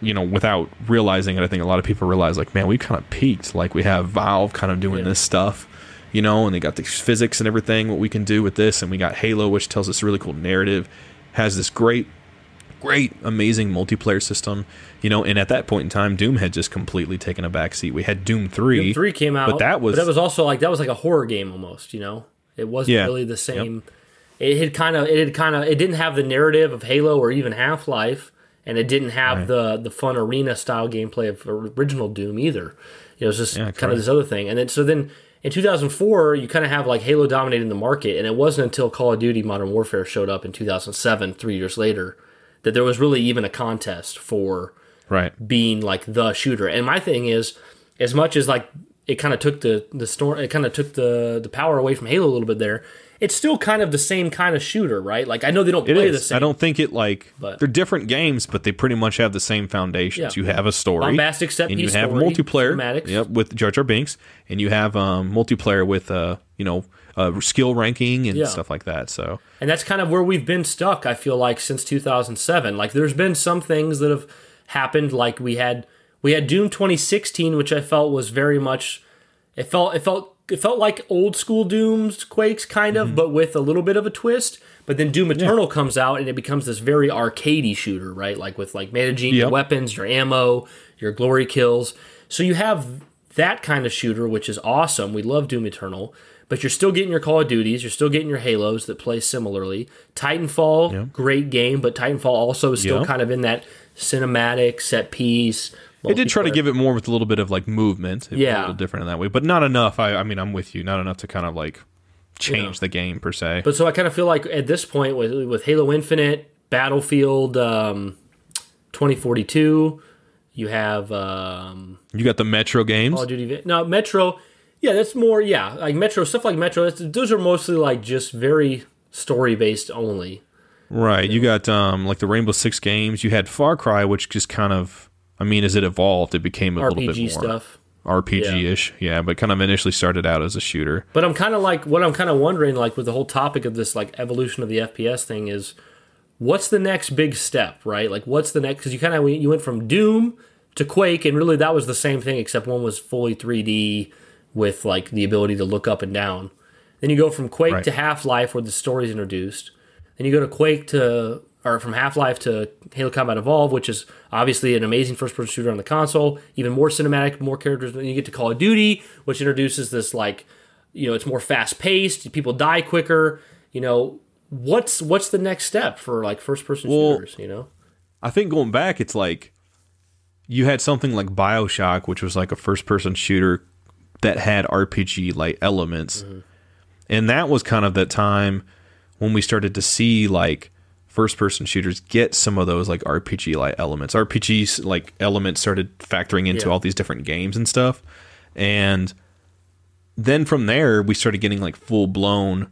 you know, without realizing it, I think a lot of people realize, like, man, we kind of peaked. Like, we have Valve kind of doing Yeah. this stuff, you know, and they got the physics and everything, what we can do with this. And we got Halo, which tells this really cool narrative, has this great great, amazing multiplayer system, you know. And at that point in time, Doom had just completely taken a backseat. We had Doom three. Doom Three came out, but that was that was also like that was like a horror game almost. You know, it wasn't Yeah. really the same. It had kind of it had kind of it didn't have the narrative of Halo or even Half Life, and it didn't have the the fun arena style gameplay of original Doom either. You It was just Yeah, kind of this other thing, and then so then. In 2004, you kind of have like Halo dominating the market, and it wasn't until Call of Duty Modern Warfare showed up in 2007, three years later, that there was really even a contest for right. being like the shooter. And my thing is, as much as like it kind of took the the storm, it kind of took the the power away from Halo a little bit there. it's still kind of the same kind of shooter, right? Like I know they don't It play the same. I don't think it like But- they're different games, but they pretty much have the same foundations. Yeah. You have a story, Bombastic set and you have story, multiplayer. Yep, with Jar Jar Binks, and you have um, multiplayer with uh, you know, uh, skill ranking and Yeah. stuff like that. So And that's kind of where we've been stuck, I feel like, since 2007. Like there's been some things that have happened like we had we had Doom 2016 which I felt was very much it felt it felt it felt like old school Dooms Quakes kind Mm-hmm. of but with a little bit of a twist. But then Doom Eternal comes out and it becomes this very arcadey shooter, right? Like with like managing your weapons, your ammo, your glory kills. So you have that kind of shooter, which is awesome. We love Doom Eternal, but you're still getting your Call of Duties, you're still getting your Halos that play similarly. Titanfall, great game, but Titanfall also is still Yeah. kind of in that cinematic set piece. they did try to give it more with a little bit of like movement. It was Yeah. a little different in that way, but not enough. I, I mean, I'm with you. Not enough to kind of like change the game per se. But so I kind of feel like at this point with with Halo Infinite, Battlefield um, 2042, you have um, you got the Metro games. Call of Duty. No, Metro. Yeah, that's more. Yeah, like Metro stuff like Metro. That's, those are mostly like just very story based only. Right. You got um like the Rainbow Six games. You had Far Cry, which just kind of I mean, as it evolved, it became a little bit more stuff. RPG ish. Yeah. but kind of initially started out as a shooter. But I'm kind of like what I'm kind of wondering, like with the whole topic of this like evolution of the FPS thing, is what's the next big step, right? Like what's the next? Because you kind of you went from Doom to Quake, and really that was the same thing, except one was fully 3D with like the ability to look up and down. Then you go from Quake Right. to Half Life, where the story's introduced. Then you go to Quake to or from Half Life to Halo Combat Evolved, which is obviously an amazing first person shooter on the console, even more cinematic, more characters. Then you get to Call of Duty, which introduces this like, you know, it's more fast paced. People die quicker. You know, what's what's the next step for like first person Well, shooters? You know, I think going back, it's like you had something like Bioshock, which was like a first person shooter that had RPG like elements. And that was kind of that time when we started to see like first person shooters get some of those like RPG like elements. RPGs like elements started factoring into Yeah. all these different games and stuff. And then from there we started getting like full blown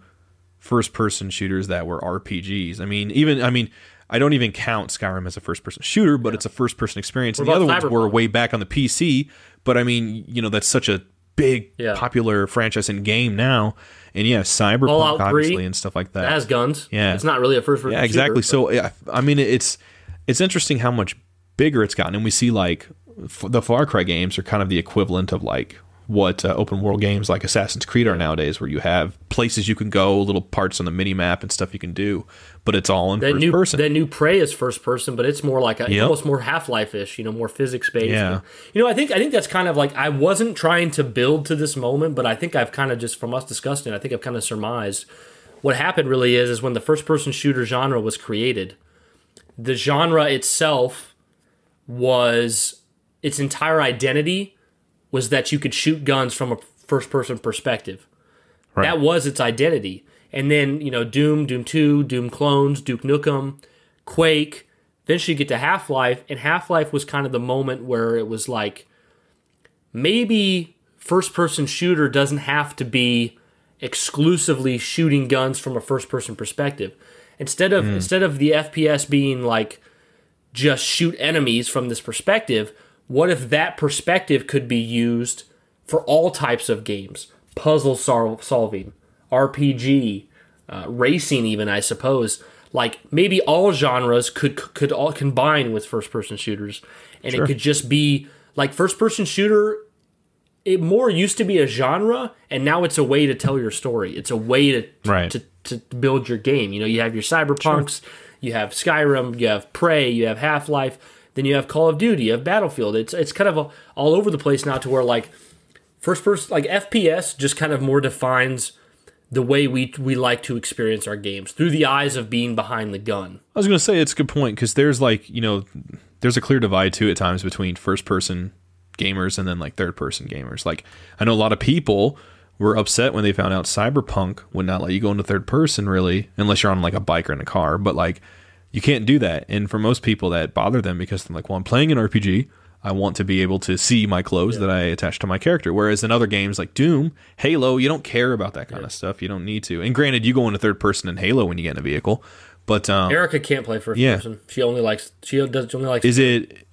first person shooters that were RPGs. I mean, even I mean, I don't even count Skyrim as a first person shooter, but it's a first person experience. and the other about ones were way back on the PC, but I mean, you know, that's such a big Yeah. popular franchise and game now. And yeah, Cyberpunk obviously and stuff like that. it has guns. Yeah. it's not really a first person. yeah, exactly. So yeah, I mean, it's it's interesting how much bigger it's gotten, and we see like f- the Far Cry games are kind of the equivalent of like what uh, open world games like Assassin's Creed are nowadays, where you have places you can go, little parts on the mini map, and stuff you can do, but it's all in that first new person. that new Prey is first person, but it's more like a, Yep. almost more Half Life ish. You know, more physics based. Yeah. You know, I think I think that's kind of like I wasn't trying to build to this moment, but I think I've kind of just from us discussing it, I think I've kind of surmised what happened. Really is is when the first person shooter genre was created, the genre itself was its entire identity was that you could shoot guns from a first person perspective. Right. That was its identity. And then, you know, Doom, Doom 2, Doom Clones, Duke Nukem, Quake. Then you get to Half Life, and Half Life was kind of the moment where it was like maybe first person shooter doesn't have to be exclusively shooting guns from a first person perspective. Instead of hmm. instead of the FPS being like just shoot enemies from this perspective, what if that perspective could be used for all types of games? Puzzle sol- solving, RPG, uh, racing, even I suppose. Like maybe all genres could could all combine with first person shooters, and it could just be like first person shooter. It more used to be a genre, and now it's a way to tell your story. It's a way to Right. to, to build your game. You know, you have your cyberpunks, you have Skyrim, you have Prey, you have Half Life, then you have Call of Duty, you have Battlefield. It's it's kind of a, all over the place now to where like first person like FPS just kind of more defines the way we we like to experience our games through the eyes of being behind the gun. I was going to say it's a good point because there's like you know there's a clear divide too at times between first person gamers and then like third person gamers. Like I know a lot of people were upset when they found out Cyberpunk would not let you go into third person really unless you're on like a bike or in a car, but like you can't do that. And for most people that bother them because they're like, well, I'm playing an RPG. I want to be able to see my clothes that I attach to my character. Whereas in other games like Doom, Halo, you don't care about that kind of stuff. You don't need to. And granted, you go into third person in Halo when you get in a vehicle, but um, Erica can't play first Yeah. person. She only likes she does she only likes is it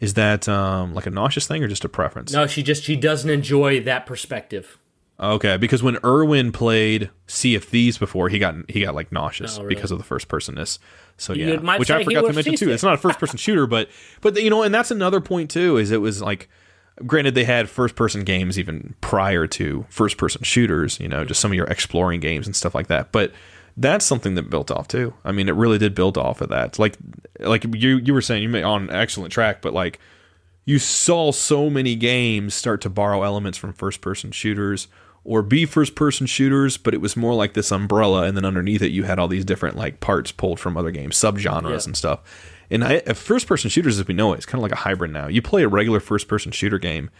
is that um, like a nauseous thing or just a preference? No, she just she doesn't enjoy that perspective. Okay, because when Irwin played Sea of Thieves before, he got he got like nauseous Oh, really? because of the first personness. So yeah, which I forgot to mention too. seasick. It's not a first person shooter, but but you know, and that's another point too. Is it was like, granted, they had first person games even prior to first person shooters. You know, just some of your exploring games and stuff like that. But that's something that built off too. I mean, it really did build off of that. Like like you you were saying, you made on an excellent track, but like you saw so many games start to borrow elements from first person shooters or be first person shooters, but it was more like this umbrella, and then underneath it you had all these different like parts pulled from other games, subgenres Yeah. and stuff. And I, uh, first person shooters, as we know it, it's kind of like a hybrid now. You play a regular first person shooter game,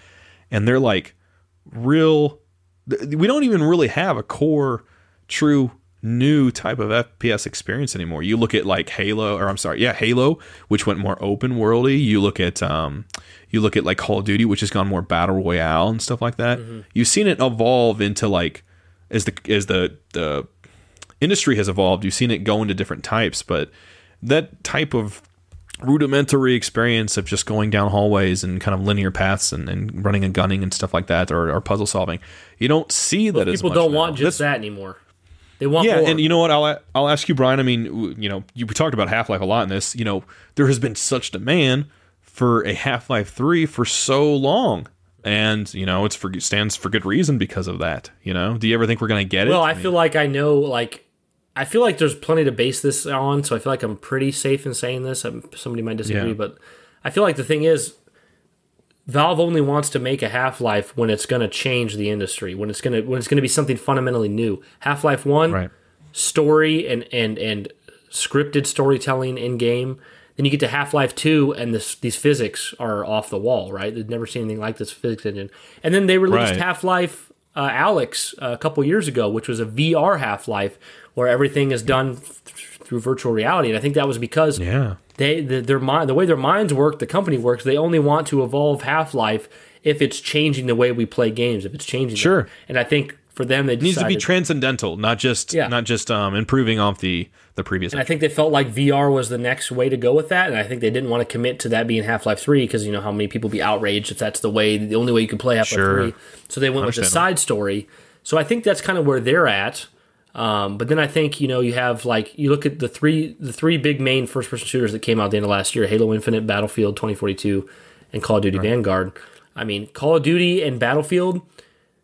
and they're like real. th- We don't even really have a core, true new type of FPS experience anymore. You look at like Halo, or I'm sorry, yeah, Halo, which went more open worldy. You look at um, you look at like Call of Duty, which has gone more battle royale and stuff like that. You've seen it evolve into like as the as the the industry has evolved. You've seen it go into different types, but that type of rudimentary experience of just going down hallways and kind of linear paths and, and running and gunning and stuff like that or, or puzzle solving you don't see that as People don't now. want just That's- that anymore. They want yeah, more. and you know what? I'll I'll ask you, Brian. I mean, you know, you we talked about Half Life a lot in this. You know, there has been such demand for a Half Life Three for so long, and you know, it's for stands for good reason because of that. You know, do you ever think we're gonna get it? well, I mean, feel like I know like I feel like there's plenty to base this on, so I feel like I'm pretty safe in saying this. Um somebody might disagree, Yeah. but I feel like the thing is Valve only wants to make a Half-Life when it's going to change the industry, when it's going to when it's going to be something fundamentally new. Half-Life 1 right. story and and and scripted storytelling in game. Then you get to Half Life Two, and this these physics are off the wall, right? They've never seen anything like this physics engine. And then they released Right. Half Life uh, Alyx uh, a couple years ago, which was a VR Half Life where everything is done th- through virtual reality. And I think that was because Yeah. They the, their mind the way their minds work, the company works. They only want to evolve Half Life if it's changing the way we play games, if it's changing. Sure. And I think for them, they It needs to be transcendental, not just Yeah. not just um improving off the the previous. And I think they felt like VR was the next way to go with that, and I think they didn't want to commit to that being Half Life Three because you know how many people be outraged if that's the way, the only way you can play Half Life Sure. Three. So they went with the side story. So I think that's kind of where they're at. Um, but then I think you know you have like you look at the three the three big main first person shooters that came out at the end of last year: Halo Infinite, Battlefield 2042, and Call of Duty Vanguard. I mean, Call of Duty and Battlefield,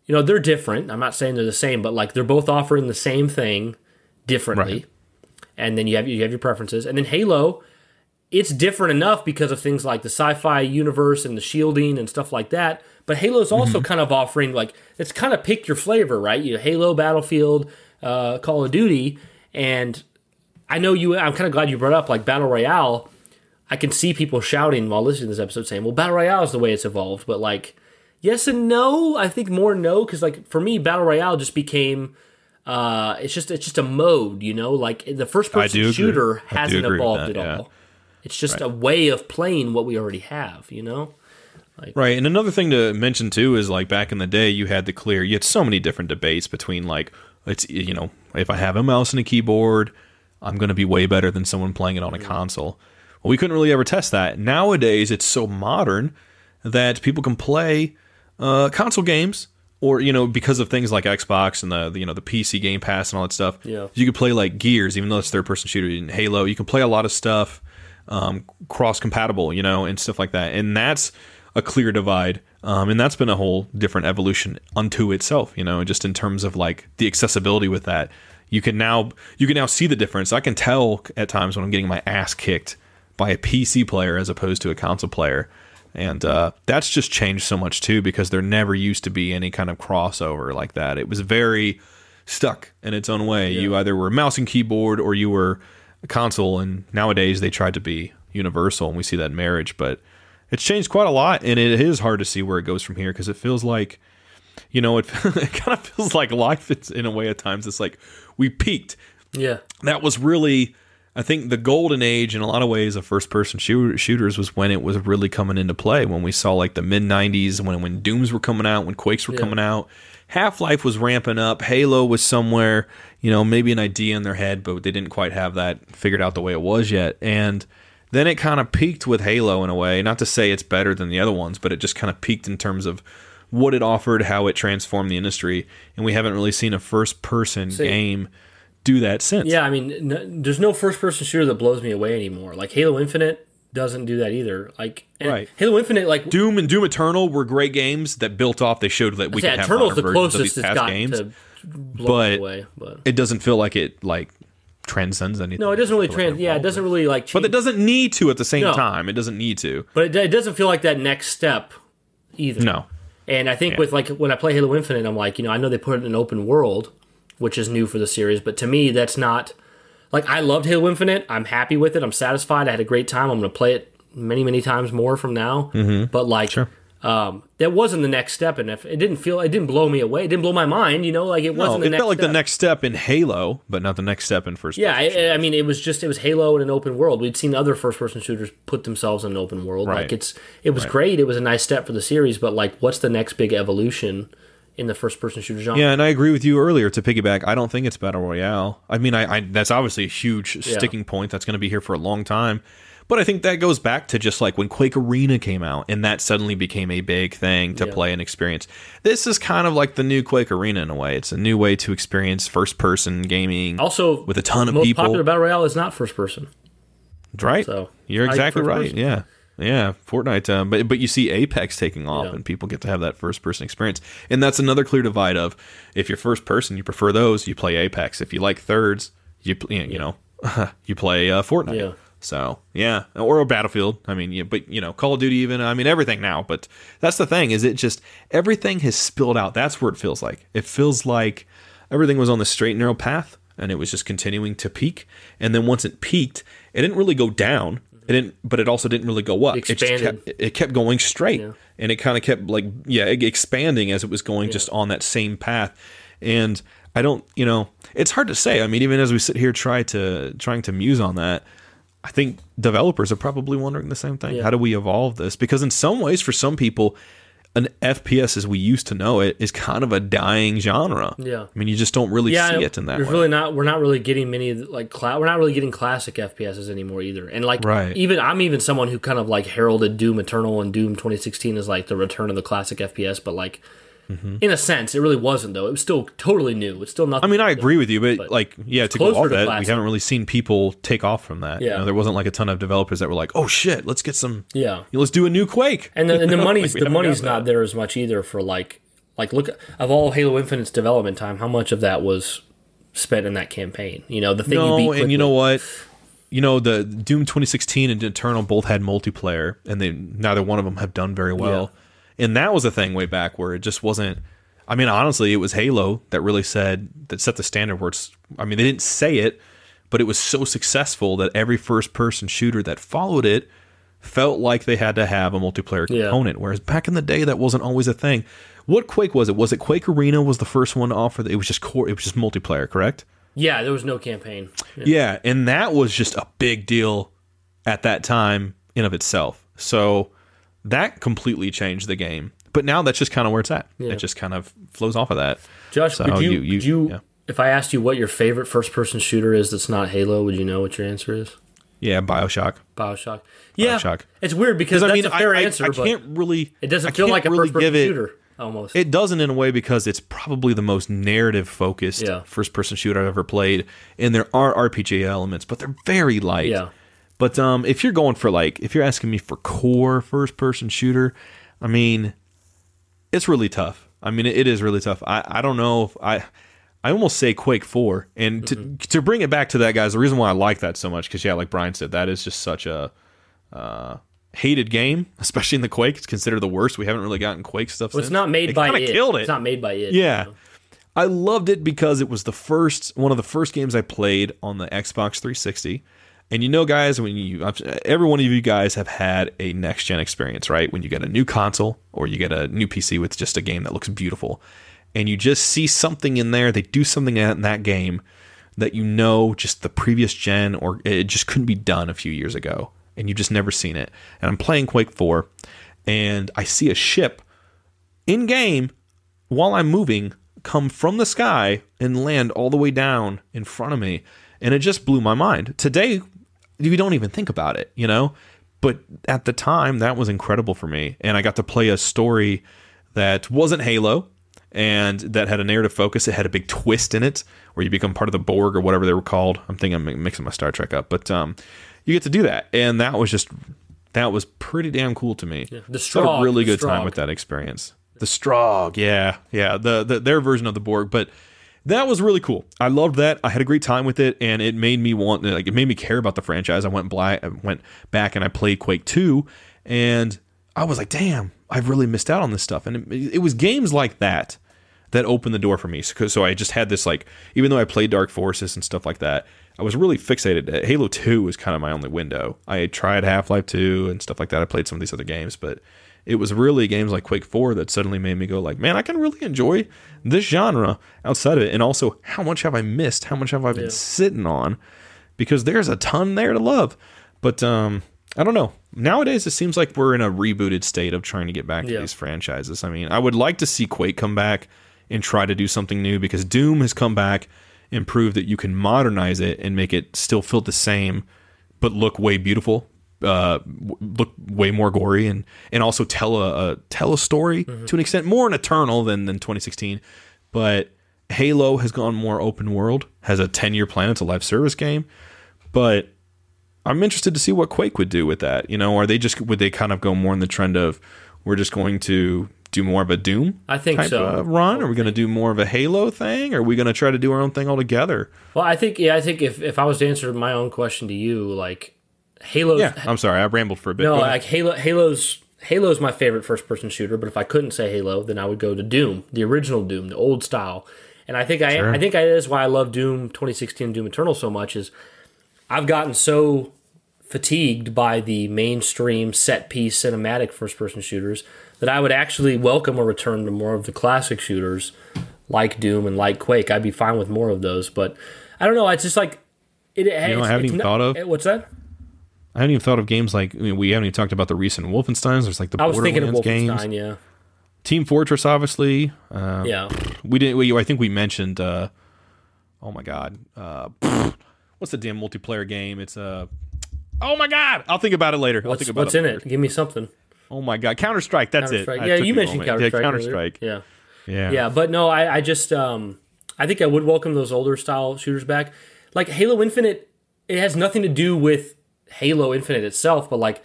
you know, they're different. I'm not saying they're the same, but like they're both offering the same thing differently Right. and then you have you have your preferences. And then Halo, it's different enough because of things like the sci-fi universe and the shielding and stuff like that. But Halo's also kind of offering like it's kind of pick your flavor, right? You Halo, Battlefield, uh, Call of Duty, and I know you. I'm kind of glad you brought up like Battle Royale. I can see people shouting while listening to this episode saying, "Well, Battle Royale is the way it's evolved," but like, yes and no. I think more no because like for me, Battle Royale just became. Uh, it's just it's just a mode, you know. Like the first person shooter hasn't evolved that, at yeah. all. It's just a way of playing what we already have, you know. Right, and another thing to mention too is like back in the day, you had the clear. You had so many different debates between like it's you know if I have a mouse and a keyboard, I'm going to be way better than someone playing it on a console. Well, we couldn't really ever test that. Nowadays, it's so modern that people can play uh, console games, or you know because of things like Xbox and the, the you know the PC Game Pass and all that stuff. Yeah. you could play like Gears, even though it's third person shooter in Halo. You can play a lot of stuff um, cross compatible, you know, and stuff like that. And that's a clear divide. Um, and that's been a whole different evolution unto itself, you know, just in terms of like the accessibility with that. You can now you can now see the difference. I can tell at times when I'm getting my ass kicked by a PC player as opposed to a console player. And uh, that's just changed so much too because there never used to be any kind of crossover like that. It was very stuck in its own way. You either were mouse and keyboard or you were a console, and nowadays they tried to be universal, and we see that in marriage. But it's changed quite a lot, and it is hard to see where it goes from here because it feels like, you know, it, it kind of feels like life. It's in a way at times. It's like we peaked. Yeah, That was really. I think the golden age in a lot of ways of first person shooters was when it was really coming into play. When we saw like the mid '90s, when when Dooms were coming out, when Quakes were Yeah. coming out, Half Life was ramping up, Halo was somewhere, you know, maybe an idea in their head, but they didn't quite have that figured out the way it was yet. And then it kind of peaked with Halo in a way. Not to say it's better than the other ones, but it just kind of peaked in terms of what it offered, how it transformed the industry, and we haven't really seen a first person See- game do that since. Yeah, I mean, n- there's no first person shooter that blows me away anymore. Like Halo Infinite doesn't do that either. Like Right. Halo Infinite, like Doom and Doom Eternal were great games that built off. They showed that we yeah, can have Eternal's the versions of closest these it's past got games. to blow but- away. But It doesn't feel like it like transcends anything. no, it doesn't really trans. Yeah, it doesn't really like. Change, But it doesn't need to at the same No. time. It doesn't need to. But it, it doesn't feel like that next step either. No. And I think Yeah. with like when I play Halo Infinite, I'm like, you know, I know they put it in an open world, which is new for the series, but to me, that's not like I loved Halo Infinite. I'm happy with it. I'm satisfied. I had a great time. I'm going to play it many, many times more from now. Mm-hmm. But like, um, that wasn't the next step, and if it didn't feel, it didn't blow me away. It didn't blow my mind. You know, like it wasn't. the it next felt like the next step in Halo, but not the next step in first. Yeah, person. I, I mean, it was just it was Halo in an open world. We'd seen other first-person shooters put themselves in an open world. Right. Like it's it was great. It was a nice step for the series, but like, what's the next big evolution in the first-person shooter genre? Yeah, and I agree with you earlier to piggyback. I don't think it's battle royale. I mean, I, I that's obviously a huge sticking point that's going to be here for a long time. But I think that goes back to just like when Quake Arena came out, and that suddenly became a big thing to Yeah. play and experience. This is kind of like the new Quake Arena in a way. It's a new way to experience first-person gaming. Also, With a ton of most people. popular battle royale is not first-person. right? So, You're exactly right. person. Yeah. Yeah, Fortnite, um, but but you see Apex taking off, Yeah. and people get to have that first person experience, and that's another clear divide of if you're first person, you prefer those, you play Apex. If you like thirds, you you know you play uh, Fortnite. Yeah. So yeah, or a Battlefield. I mean, yeah, but you know, Call of Duty, even. I mean, everything now. But that's the thing is, it just everything has spilled out. That's where it feels like. It feels like everything was on the straight and narrow path, and it was just continuing to peak. And then once it peaked, it didn't really go down. It didn't, but it also didn't really go up. It just kept, it kept going straight, Yeah. and it kind of kept like yeah, expanding as it was going, just on that same path. And I don't, you know, it's hard to say. I mean, even as we sit here try to trying to muse on that, I think developers are probably wondering the same thing. Yeah. How do we evolve this? Because in some ways, for some people, an FPS as we used to know it is kind of a dying genre. Yeah. I mean, you just don't really Yeah, see it in that way. really not. We're not really getting many like cla- we're not really getting classic FPSs anymore either. And like Right. even I'm even someone who kind of like heralded Doom Eternal and Doom 2016 as like the return of the classic FPS, but like Mm-hmm. in a sense, it really wasn't though. It was still totally new. It's still nothing. I mean, I agree with you, but, like, yeah, to go off to that, we haven't really seen people take off from that. You Yeah. know, there wasn't like a ton of developers that were like, "Oh shit, let's get some, yeah. let's do a new Quake." And the, and the money's like, the money's not there as much either for like like look of all Halo Infinite's development time. How much of that was spent in that campaign? You know, the thing you No, beat and you know what? You know, the Doom 2016 and Eternal both had multiplayer, and they neither one of them have done very well. And that was a thing way back where it just wasn't. I mean, honestly, it was Halo that really said that set the standard. Where it's, I mean, they didn't say it, but it was so successful that every first-person shooter that followed it felt like they had to have a multiplayer Yeah. component. Whereas back in the day, that wasn't always a thing. What Quake was it? Was it Quake Arena was the first one to offer? that It was just core. It was just multiplayer, correct? Yeah, there was no campaign. Yeah. Yeah, and that was just a big deal at that time in of itself. So that completely changed the game. But now that's just kind of where it's at. Yeah. It just kind of flows off of that. Josh, So would you, you- you- you yeah. if I asked you what your favorite first person shooter is that's not Halo, would you know what your answer is? Yeah, BioShock. Bioshock. Yeah, Bioshock. it's weird because that's I mean, a fair I, I- answer, I can't really. it doesn't feel like a really first person shooter almost. It doesn't in a way because it's probably the most narrative focused Yeah. first person shooter I've ever played. And there are RPG elements, but they're very light. Yeah. But um, if you're going for like, if you're asking me for core first person shooter, I mean, it's really tough. I mean, it, it is really tough. I, I don't know if I. I almost say Quake Four, and to Mm-hmm. to bring it back to that, guys. The reason why I like that so much, because yeah, like Brian said, that is just such a uh, hated game, especially in the Quake. It's considered the worst. We haven't really gotten Quake stuff. Well, it's not made It by it. Killed it. It's not made by it. Yeah. you know? I loved it because it was the first one of the first games I played on the Xbox 360. And you know, guys, when you every one of you guys have had a next gen experience, right? When you get a new console or you get a new PC with just a game that looks beautiful, and you just see something in there, they do something in that game that you know just the previous gen or it just couldn't be done a few years ago and you've just never seen it. And I'm playing Quake 4 and I see a ship in game while I'm moving come from the sky and land all the way down in front of me. And it just blew my mind. Today, you don't even think about it, you know? But at the time, that was incredible for me. And I got to play a story that wasn't Halo and that had a narrative focus. It had a big twist in it where you become part of the Borg or whatever they were called. I'm thinking I'm mixing my Star Trek up, but um, you get to do that. And that was just, that was pretty damn cool to me. Yeah, the So I had a really good time with that experience. The Strogg, yeah, yeah, the, the their version of the Borg, but that was really cool. I loved that. I had a great time with it, and it made me want, like, it made me care about the franchise. I went black, I went back, and I played Quake Two, and I was like, damn, I've really missed out on this stuff. And it, it was games like that that opened the door for me. So, so I just had this like, even though I played Dark Forces and stuff like that, I was really fixated. Uh, Halo Two was kind of my only window. I tried Half Life Two and stuff like that. I played some of these other games, but it was really games like Quake 4 that suddenly made me go like, man, I can really enjoy this genre outside of it. And also, how much have I missed? How much have I been Yeah. sitting on? Because there's a ton there to love. But um, I don't know. Nowadays, it seems like we're in a rebooted state of trying to get back to these franchises. I mean, I would like to see Quake come back and try to do something new because Doom has come back and proved that you can modernize it and make it still feel the same, but look way beautiful, uh, look way more gory, and and also tell a, a tell a story to an extent more an Eternal than than 2016, but. Halo has gone more open world, has a 10 year plan. It's a live service game. But I'm interested to see what Quake would do with that. You know, are they just would they kind of go more in the trend of we're just going to do more of a Doom? I think so. of run? Are we going to do more of a Halo thing? Are we going to try to do our own thing altogether? Well, I think yeah, I think if if I was to answer my own question to you, like Halo, Yeah, I'm sorry, I rambled for a bit. no, like Halo, Halo's Halo's my favorite first person shooter. But if I couldn't say Halo, then I would go to Doom, the original Doom, the old style. And I think I I think I, that's why I love Doom 2016 Doom Eternal so much is I've gotten so fatigued by the mainstream set piece cinematic first person shooters that I would actually welcome a return to more of the classic shooters like Doom and like Quake. I'd be fine with more of those, but I don't know. It's just like it. know, I haven't thought of? Eh, what's that. I haven't even thought of games like I mean, we haven't even talked about the recent Wolfenstein's. There's like the I was thinking of Wolfenstein. games, Team Fortress, obviously. Uh, Yeah, yeah. we didn't. We, I think we mentioned. Uh, oh my god, uh, what's the damn multiplayer game? It's Uh, oh my god, I'll think about it later. I'll What's, think about what's it in later. it? Give me something. Oh my god, Counter Strike. That's it. Counter-Strike. I Yeah, you mentioned. Counter Strike. Yeah, Counter Strike. Yeah. Yeah. Yeah, but no, I, I just um I think I would welcome those older style shooters back. Like Halo Infinite, it has nothing to do with Halo Infinite itself, but like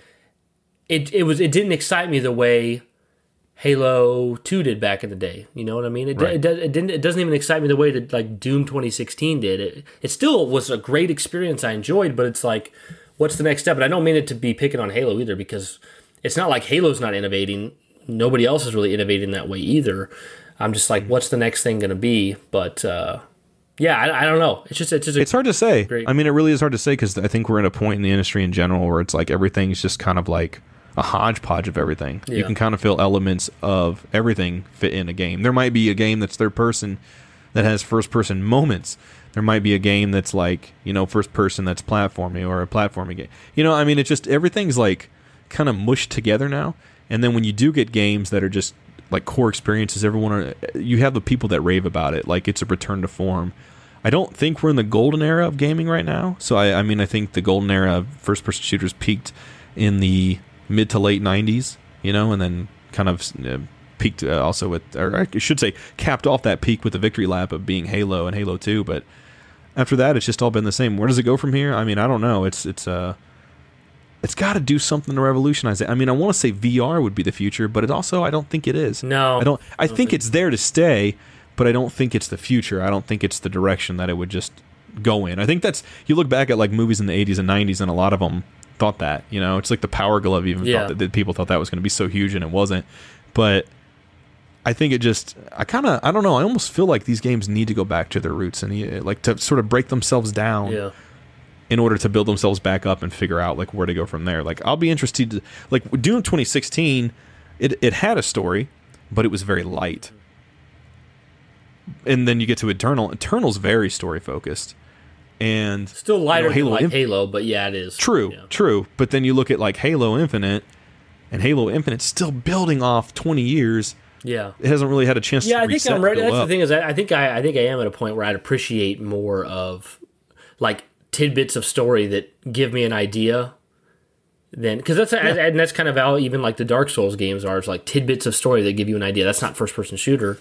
it it was it didn't excite me the way Halo Two did back in the day. You know what I mean? It, Right. it, it didn't. It doesn't even excite me the way that like Doom 2016 did. It it still was a great experience. I enjoyed, but it's like, what's the next step? And I don't mean it to be picking on Halo either, because it's not like Halo's not innovating. Nobody else is really innovating that way either. I'm just like, what's the next thing going to be? But uh, yeah, I, I don't know. It's just it's just a, It's hard to say. Great. I mean, it really is hard to say because I think we're in a point in the industry in general where it's like everything's just kind of like a hodgepodge of everything. You can kind of feel elements of everything fit in a game. There might be a game that's third person that has first person moments. There might be a game that's like, you know, first person that's platforming or a platforming game. You know, I mean, it's just everything's like kind of mushed together now. And then when you do get games that are just like core experiences, everyone are, you have the people that rave about it. Like it's a return to form. I don't think we're in the golden era of gaming right now. So I, I mean, I think the golden era of first person shooters peaked in the mid to late '90s, you know, and then kind of uh, peaked uh, also with, or I should say, capped off that peak with the victory lap of being Halo and Halo Two. But after that, it's just all been the same. Where does it go from here? I mean, I don't know. It's it's uh it's got to do something to revolutionize it. I mean, I want to say VR would be the future, but it also I don't think it is. No, I don't. I think it's there to stay, but I don't think it's the future. I don't think it's the direction that it would just go in. I think that's you look back at like movies in the 80s and 90s, and a lot of them thought that. You know, it's like the Power Glove. Even Yeah. thought that, that people thought that was going to be so huge, and it wasn't. But I think it just. I kind of. I don't know. I almost feel like these games need to go back to their roots and like to sort of break themselves down yeah. In order to build themselves back up and figure out like where to go from there. Like I'll be interested to like Doom 2016 it it had a story, but it was very light. And then you get to Eternal. Eternal's very story focused. and Still lighter Halo than like Inf- Halo, but yeah, it is. True, Yeah. true. But then you look at like Halo Infinite, and Halo Infinite's still building off 20 years. Yeah. It hasn't really had a chance Yeah, to I think I'm ready. That's go the thing is, I, I think I, I think I am at a point where I'd appreciate more of like tidbits of story that give me an idea. Then, because that's and that's kind of how even like the Dark Souls games are. It's like tidbits of story that give you an idea. That's not first person shooter,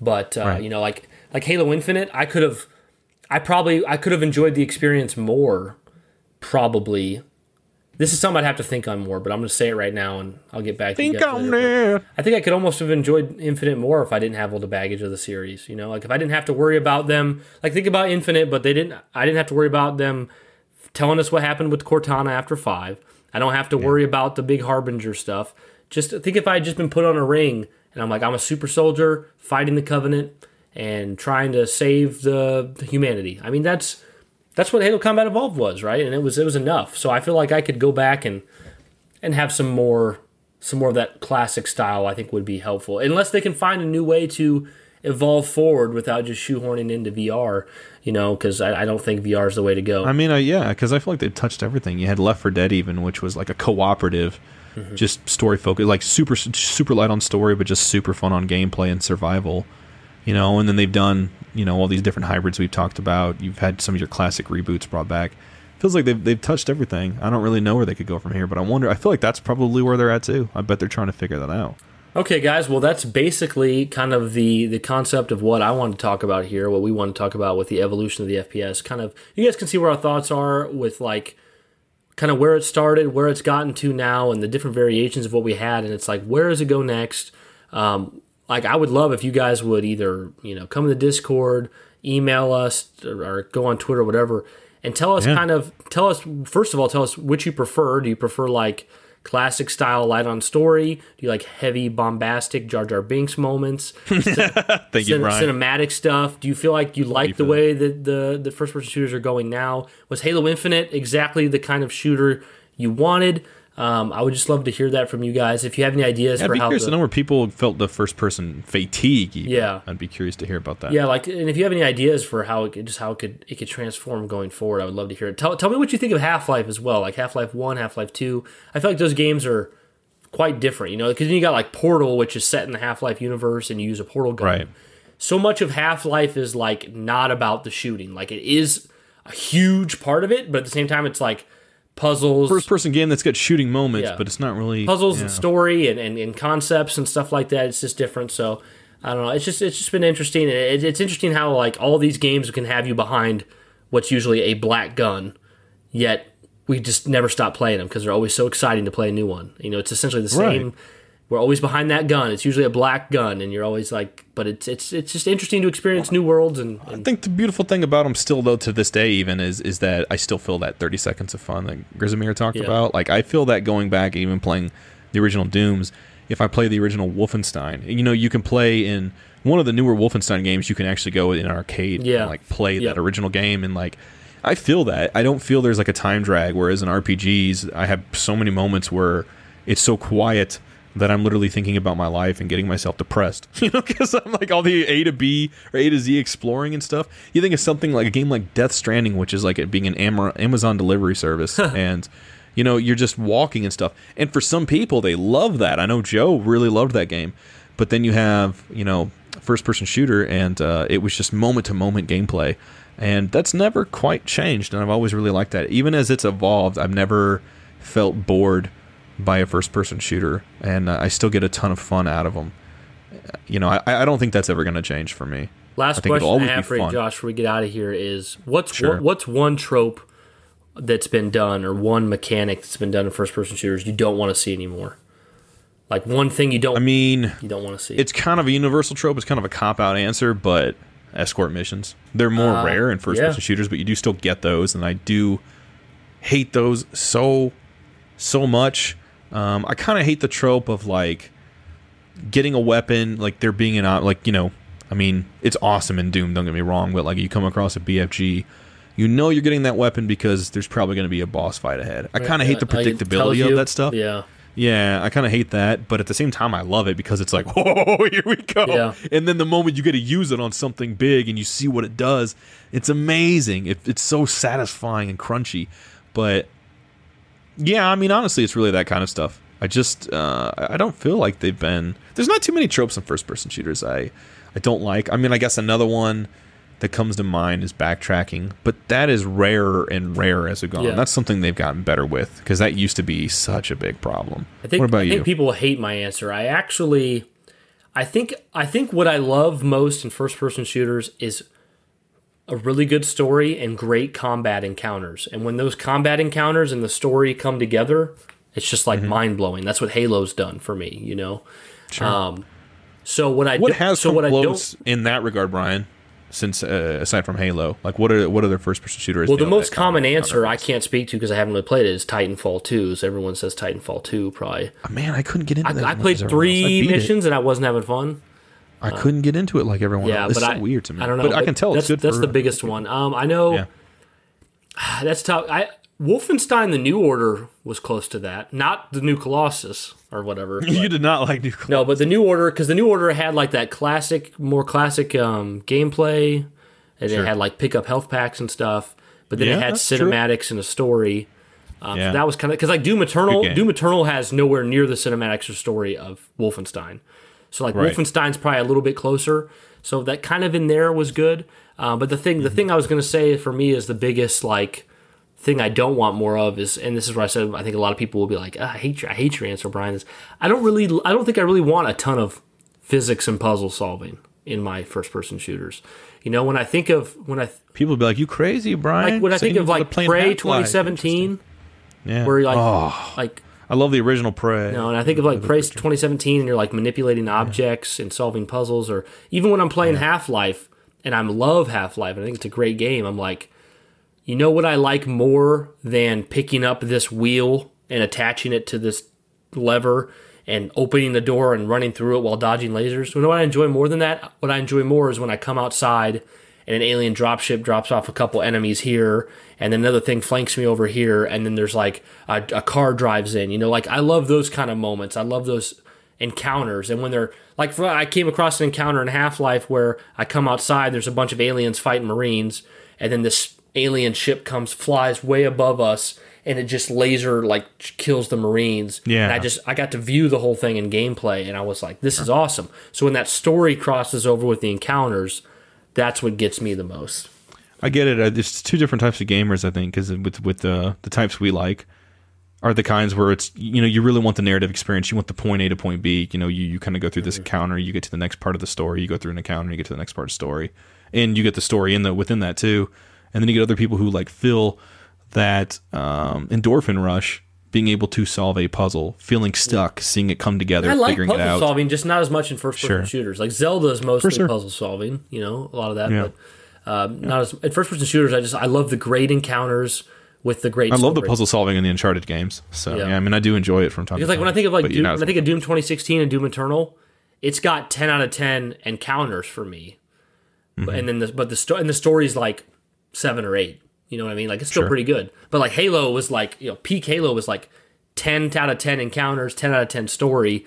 but uh, Right. you know, like like Halo Infinite, I could have, I probably I could have enjoyed the experience more. Probably, this is something I'd have to think on more. But I'm going to say it right now, and I'll get back. to you Think on later. that. I think I could almost have enjoyed Infinite more if I didn't have all the baggage of the series. You know, like if I didn't have to worry about them. Like think about Infinite, but they didn't. I didn't have to worry about them telling us what happened with Cortana after five. I don't have to worry about the big Harbinger stuff. Just think if I had just been put on a ring and I'm like I'm a super soldier fighting the Covenant and trying to save the humanity. I mean that's that's what Halo Combat Evolved was, right? And it was it was enough. So I feel like I could go back and and have some more some more of that classic style I think would be helpful. Unless they can find a new way to evolve forward without just shoehorning into VR, you know, because I, I don't think VR is the way to go. I mean, uh, yeah, because I feel like they touched everything. You had Left 4 Dead, even, which was like a cooperative, Mm-hmm. just story focused, like super super light on story, but just super fun on gameplay and survival. You know, and then they've done you know all these different hybrids we've talked about. You've had some of your classic reboots brought back. Feels like they've they've touched everything. I don't really know where they could go from here, but I wonder. I feel like that's probably where they're at too. I bet they're trying to figure that out. Okay, guys. Well, that's basically kind of the the concept of what I want to talk about here. What we want to talk about with the evolution of the FPS. Kind of, you guys can see where our thoughts are with like, kind of where it started, where it's gotten to now, and the different variations of what we had. And it's like, where does it go next? Um, like, I would love if you guys would either you know come to the Discord, email us, or, or go on Twitter, whatever, and tell us Yeah. kind of tell us first of all, tell us which you prefer. Do you prefer like classic style light on story? Do you like heavy bombastic Jar Jar Binks moments? Thank you, Cin- Brian. cinematic stuff? Do you feel like you like the way that the the first person shooters are going now? Was Halo Infinite exactly the kind of shooter you wanted? Um, I would just love to hear that from you guys. If you have any ideas I'd for be how, curious the- to know where people felt the first person fatigue. even. Yeah. I'd be curious to hear about that. yeah, like, and if you have any ideas for how it could, just how it could it could transform going forward, I would love to hear it. Tell, tell me what you think of Half Life as well, like Half Life One, Half Life Two. I feel like those games are quite different, you know, because then you got like Portal, which is set in the Half Life universe, and you use a portal gun. Right. so much of Half Life is like not about the shooting. Like it is a huge part of it, but at the same time, it's like puzzles, First person game that's got shooting moments, Yeah. but it's not really puzzles yeah. and story and, and, and concepts and stuff like that. It's just different. So I don't know. It's just it's just been interesting. It, it's interesting how like all these games can have you behind what's usually a black gun, yet we just never stop playing them because they're always so exciting to play a new one. You know, it's essentially the same. We're always behind that gun. It's usually a black gun, and you're always like, but it's it's it's just interesting to experience new worlds and, I think the beautiful thing about them still, though, to this day, even is is that I still feel that 30 seconds of fun that Griesemer talked Yeah. about. Like I feel that going back, even playing the original Dooms. If I play the original Wolfenstein, you know, you can play in one of the newer Wolfenstein games. You can actually go in an arcade, Yeah. and, like play that original game, and like I feel that. I don't feel there's like a time drag. Whereas in RPGs, I have so many moments where it's so quiet that I'm literally thinking about my life and getting myself depressed. You know, because I'm like all the A to B or A to Z exploring and stuff. You think of something like a game like Death Stranding, which is like it being an Amazon delivery service, and you know you're just walking and stuff. And for some people, they love that. I know Joe really loved that game, but then you have you know first person shooter, and uh, it was just moment to moment gameplay. And that's never quite changed, and I've always really liked that. Even as it's evolved, I've never felt bored by a first person shooter, and uh, I still get a ton of fun out of them. You know, I, I don't think that's ever going to change for me. Last it'll question I have for you. Josh, before we get out of here is what's Sure. what, what's one trope that's been done or one mechanic that's been done in first person shooters you don't want to see anymore? Like one thing you don't I mean, you don't want to see. it's kind of a universal trope. It's kind of a cop out answer, but escort missions. They're more Uh, rare in first person yeah. shooters, but you do still get those, and I do hate those so so much. Um, I kind of hate the trope of like getting a weapon, like there being an op- like you know, I mean, it's awesome in Doom. Don't get me wrong, but like you come across a BFG. You know you're getting that weapon because there's probably going to be a boss fight ahead. I kind of hate the like, it tells predictability you- of that stuff Yeah. Yeah, I kind of hate that, but at the same time, I love it because it's like, whoa, here we go. Yeah. And then the moment you get to use it on something big and you see what it does, it's amazing. It, it's so satisfying and crunchy. But yeah, I mean, honestly, it's really that kind of stuff. I just, uh, I don't feel like they've been. There's not too many tropes in first-person shooters. I, I don't like. I mean, I guess another one that comes to mind is backtracking, but that is rarer and rarer as it goes. Yeah. That's something they've gotten better with because that used to be such a big problem. I think what about I think you? people hate my answer. I actually I think I think what I love most in first person shooters is a really good story and great combat encounters. And when those combat encounters and the story come together, it's just Mm-hmm. like mind blowing. That's what Halo's done for me, you know. Um so what I what do- has so come what I close don't in that regard, Brian? Since uh, aside from Halo, like what are what other first-person shooters? well, the most that kind of common answer I can't speak to because I haven't really played it is Titanfall 2. So everyone says Titanfall 2 probably. Oh, man, I couldn't get into that. I, I played else. I three it. missions and I wasn't having fun. I couldn't get into it like everyone Yeah, else. It's but so I, weird to me. I don't know, but, I can tell that's it's good. that's the biggest one. Um, I know Yeah. that's tough. I Wolfenstein: The New Order was close to that, not the New Colossus or whatever. you did not like New. Colossus. no, but the New Order because the New Order had like that classic, more classic um, gameplay, and Sure. it had like pick up health packs and stuff. But then Yeah, it had that's true. cinematics and a story. Um, Yeah. so that was kind of because like Doom Eternal, Doom Eternal has nowhere near the cinematics or story of Wolfenstein. So like Right. Wolfenstein's probably a little bit closer. So that kind of in there was good. Uh, but the thing, the thing I was going to say for me is the biggest like thing I don't want more of is, and this is where I said I think a lot of people will be like, "Ah, I hate your, I hate your answer, Brian. Is I don't really, I don't think I really want a ton of physics and puzzle solving in my first person shooters. You know, when I think of when I People would be like, "You crazy, Brian?" like when I think of like Prey 2017, Yeah. where you're like, oh, like I love the original Prey. No, and I think of like Prey 2017, and you're like manipulating objects and solving puzzles, or even when I'm playing Half Life, and I love Half Life, and I think it's a great game. I'm like, you know what I like more than picking up this wheel and attaching it to this lever and opening the door and running through it while dodging lasers. You know what I enjoy more than that? What I enjoy more is when I come outside and an alien dropship drops off a couple enemies here, and then another thing flanks me over here, and then there's like a, a car drives in. You know, like I love those kind of moments. I love those encounters, and when they're like, for, I came across an encounter in Half Life where I come outside, there's a bunch of aliens fighting Marines, and then this alien ship comes, flies way above us, and it just laser like kills the Marines. Yeah. and I just I got to view the whole thing in gameplay, and I was like, this is awesome. So when that story crosses over with the encounters, that's what gets me the most. I get it. Uh, There's two different types of gamers, I think, because with with the the types we like are the kinds where it's you know you really want the narrative experience. You want the point A to point B. You know, you, you kind of go through this encounter, you get to the next part of the story, you go through an encounter, you get to the next part of the story, and you get the story in the within that too. And then you get other people who like feel that um, endorphin rush, being able to solve a puzzle, feeling stuck, seeing it come together, I like figuring it puzzle out. solving, just not as much in first person Sure. shooters. Like Zelda is mostly sure. puzzle solving, you know, a lot of that. Yeah. But um, not as in first person shooters. I just I love the great encounters with the great. I love the puzzle solving in the Uncharted games. So Yeah. yeah, I mean, I do enjoy it from time Because to like time. when I think of like Doom, when I think of Doom 2016 and Doom Eternal, it's got 10 out of 10 encounters for me. Mm-hmm. And then the, but the story and the story's like seven or eight. You know what I mean? Like it's still Sure. pretty good. But like Halo was like you know peak Halo was like 10 out of 10 encounters, 10 out of 10 story,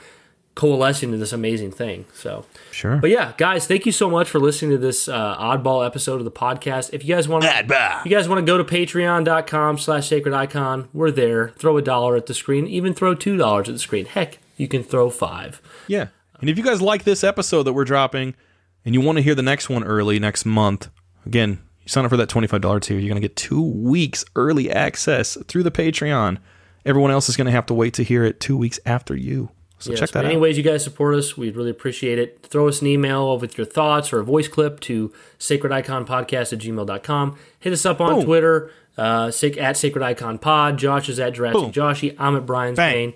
coalescing to this amazing thing. So. sure. But yeah, guys, thank you so much for listening to this uh, oddball episode of the podcast. If you guys want to, you guys want to go to patreon.com slash sacred icon, we're there. Throw a dollar at the screen, even throw two dollars at the screen. Heck, you can throw five. Yeah. And if you guys like this episode that we're dropping and you want to hear the next one early next month, again, you sign up for that $25 tier, you're going to get two weeks early access through the Patreon. Everyone else is going to have to wait to hear it two weeks after you. So Yes, check that but out. anyways, you guys support us. We'd really appreciate it. Throw us an email with your thoughts or a voice clip to sacrediconpodcast at gmail.com. Hit us up on Boom. Twitter, uh, at Sacred Icon Pod. Josh is at Jurassic Boom. Joshy. I'm at Brian's Bang.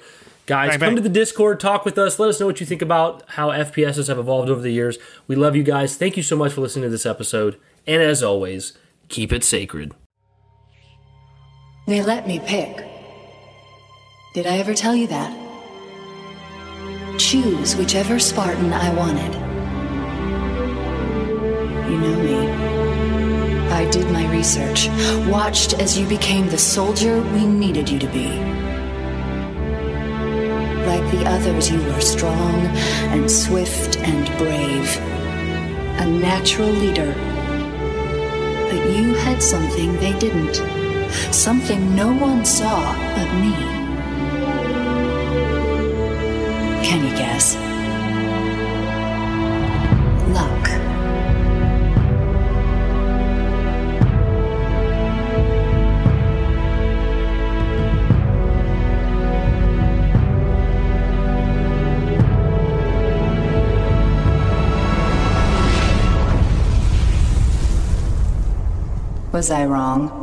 Guys, Bang, come bang. to the Discord, talk with us. Let us know what you think about how FPSs have evolved over the years. We love you guys. Thank you so much for listening to this episode. And as always, keep it sacred. They let me pick. Did I ever tell you that? Choose whichever Spartan I wanted. You know me. I did my research, watched as you became the soldier we needed you to be. Like the others, you were strong and swift and brave. A natural leader. But you had something they didn't. Something no one saw but me. Can you guess? Was I wrong?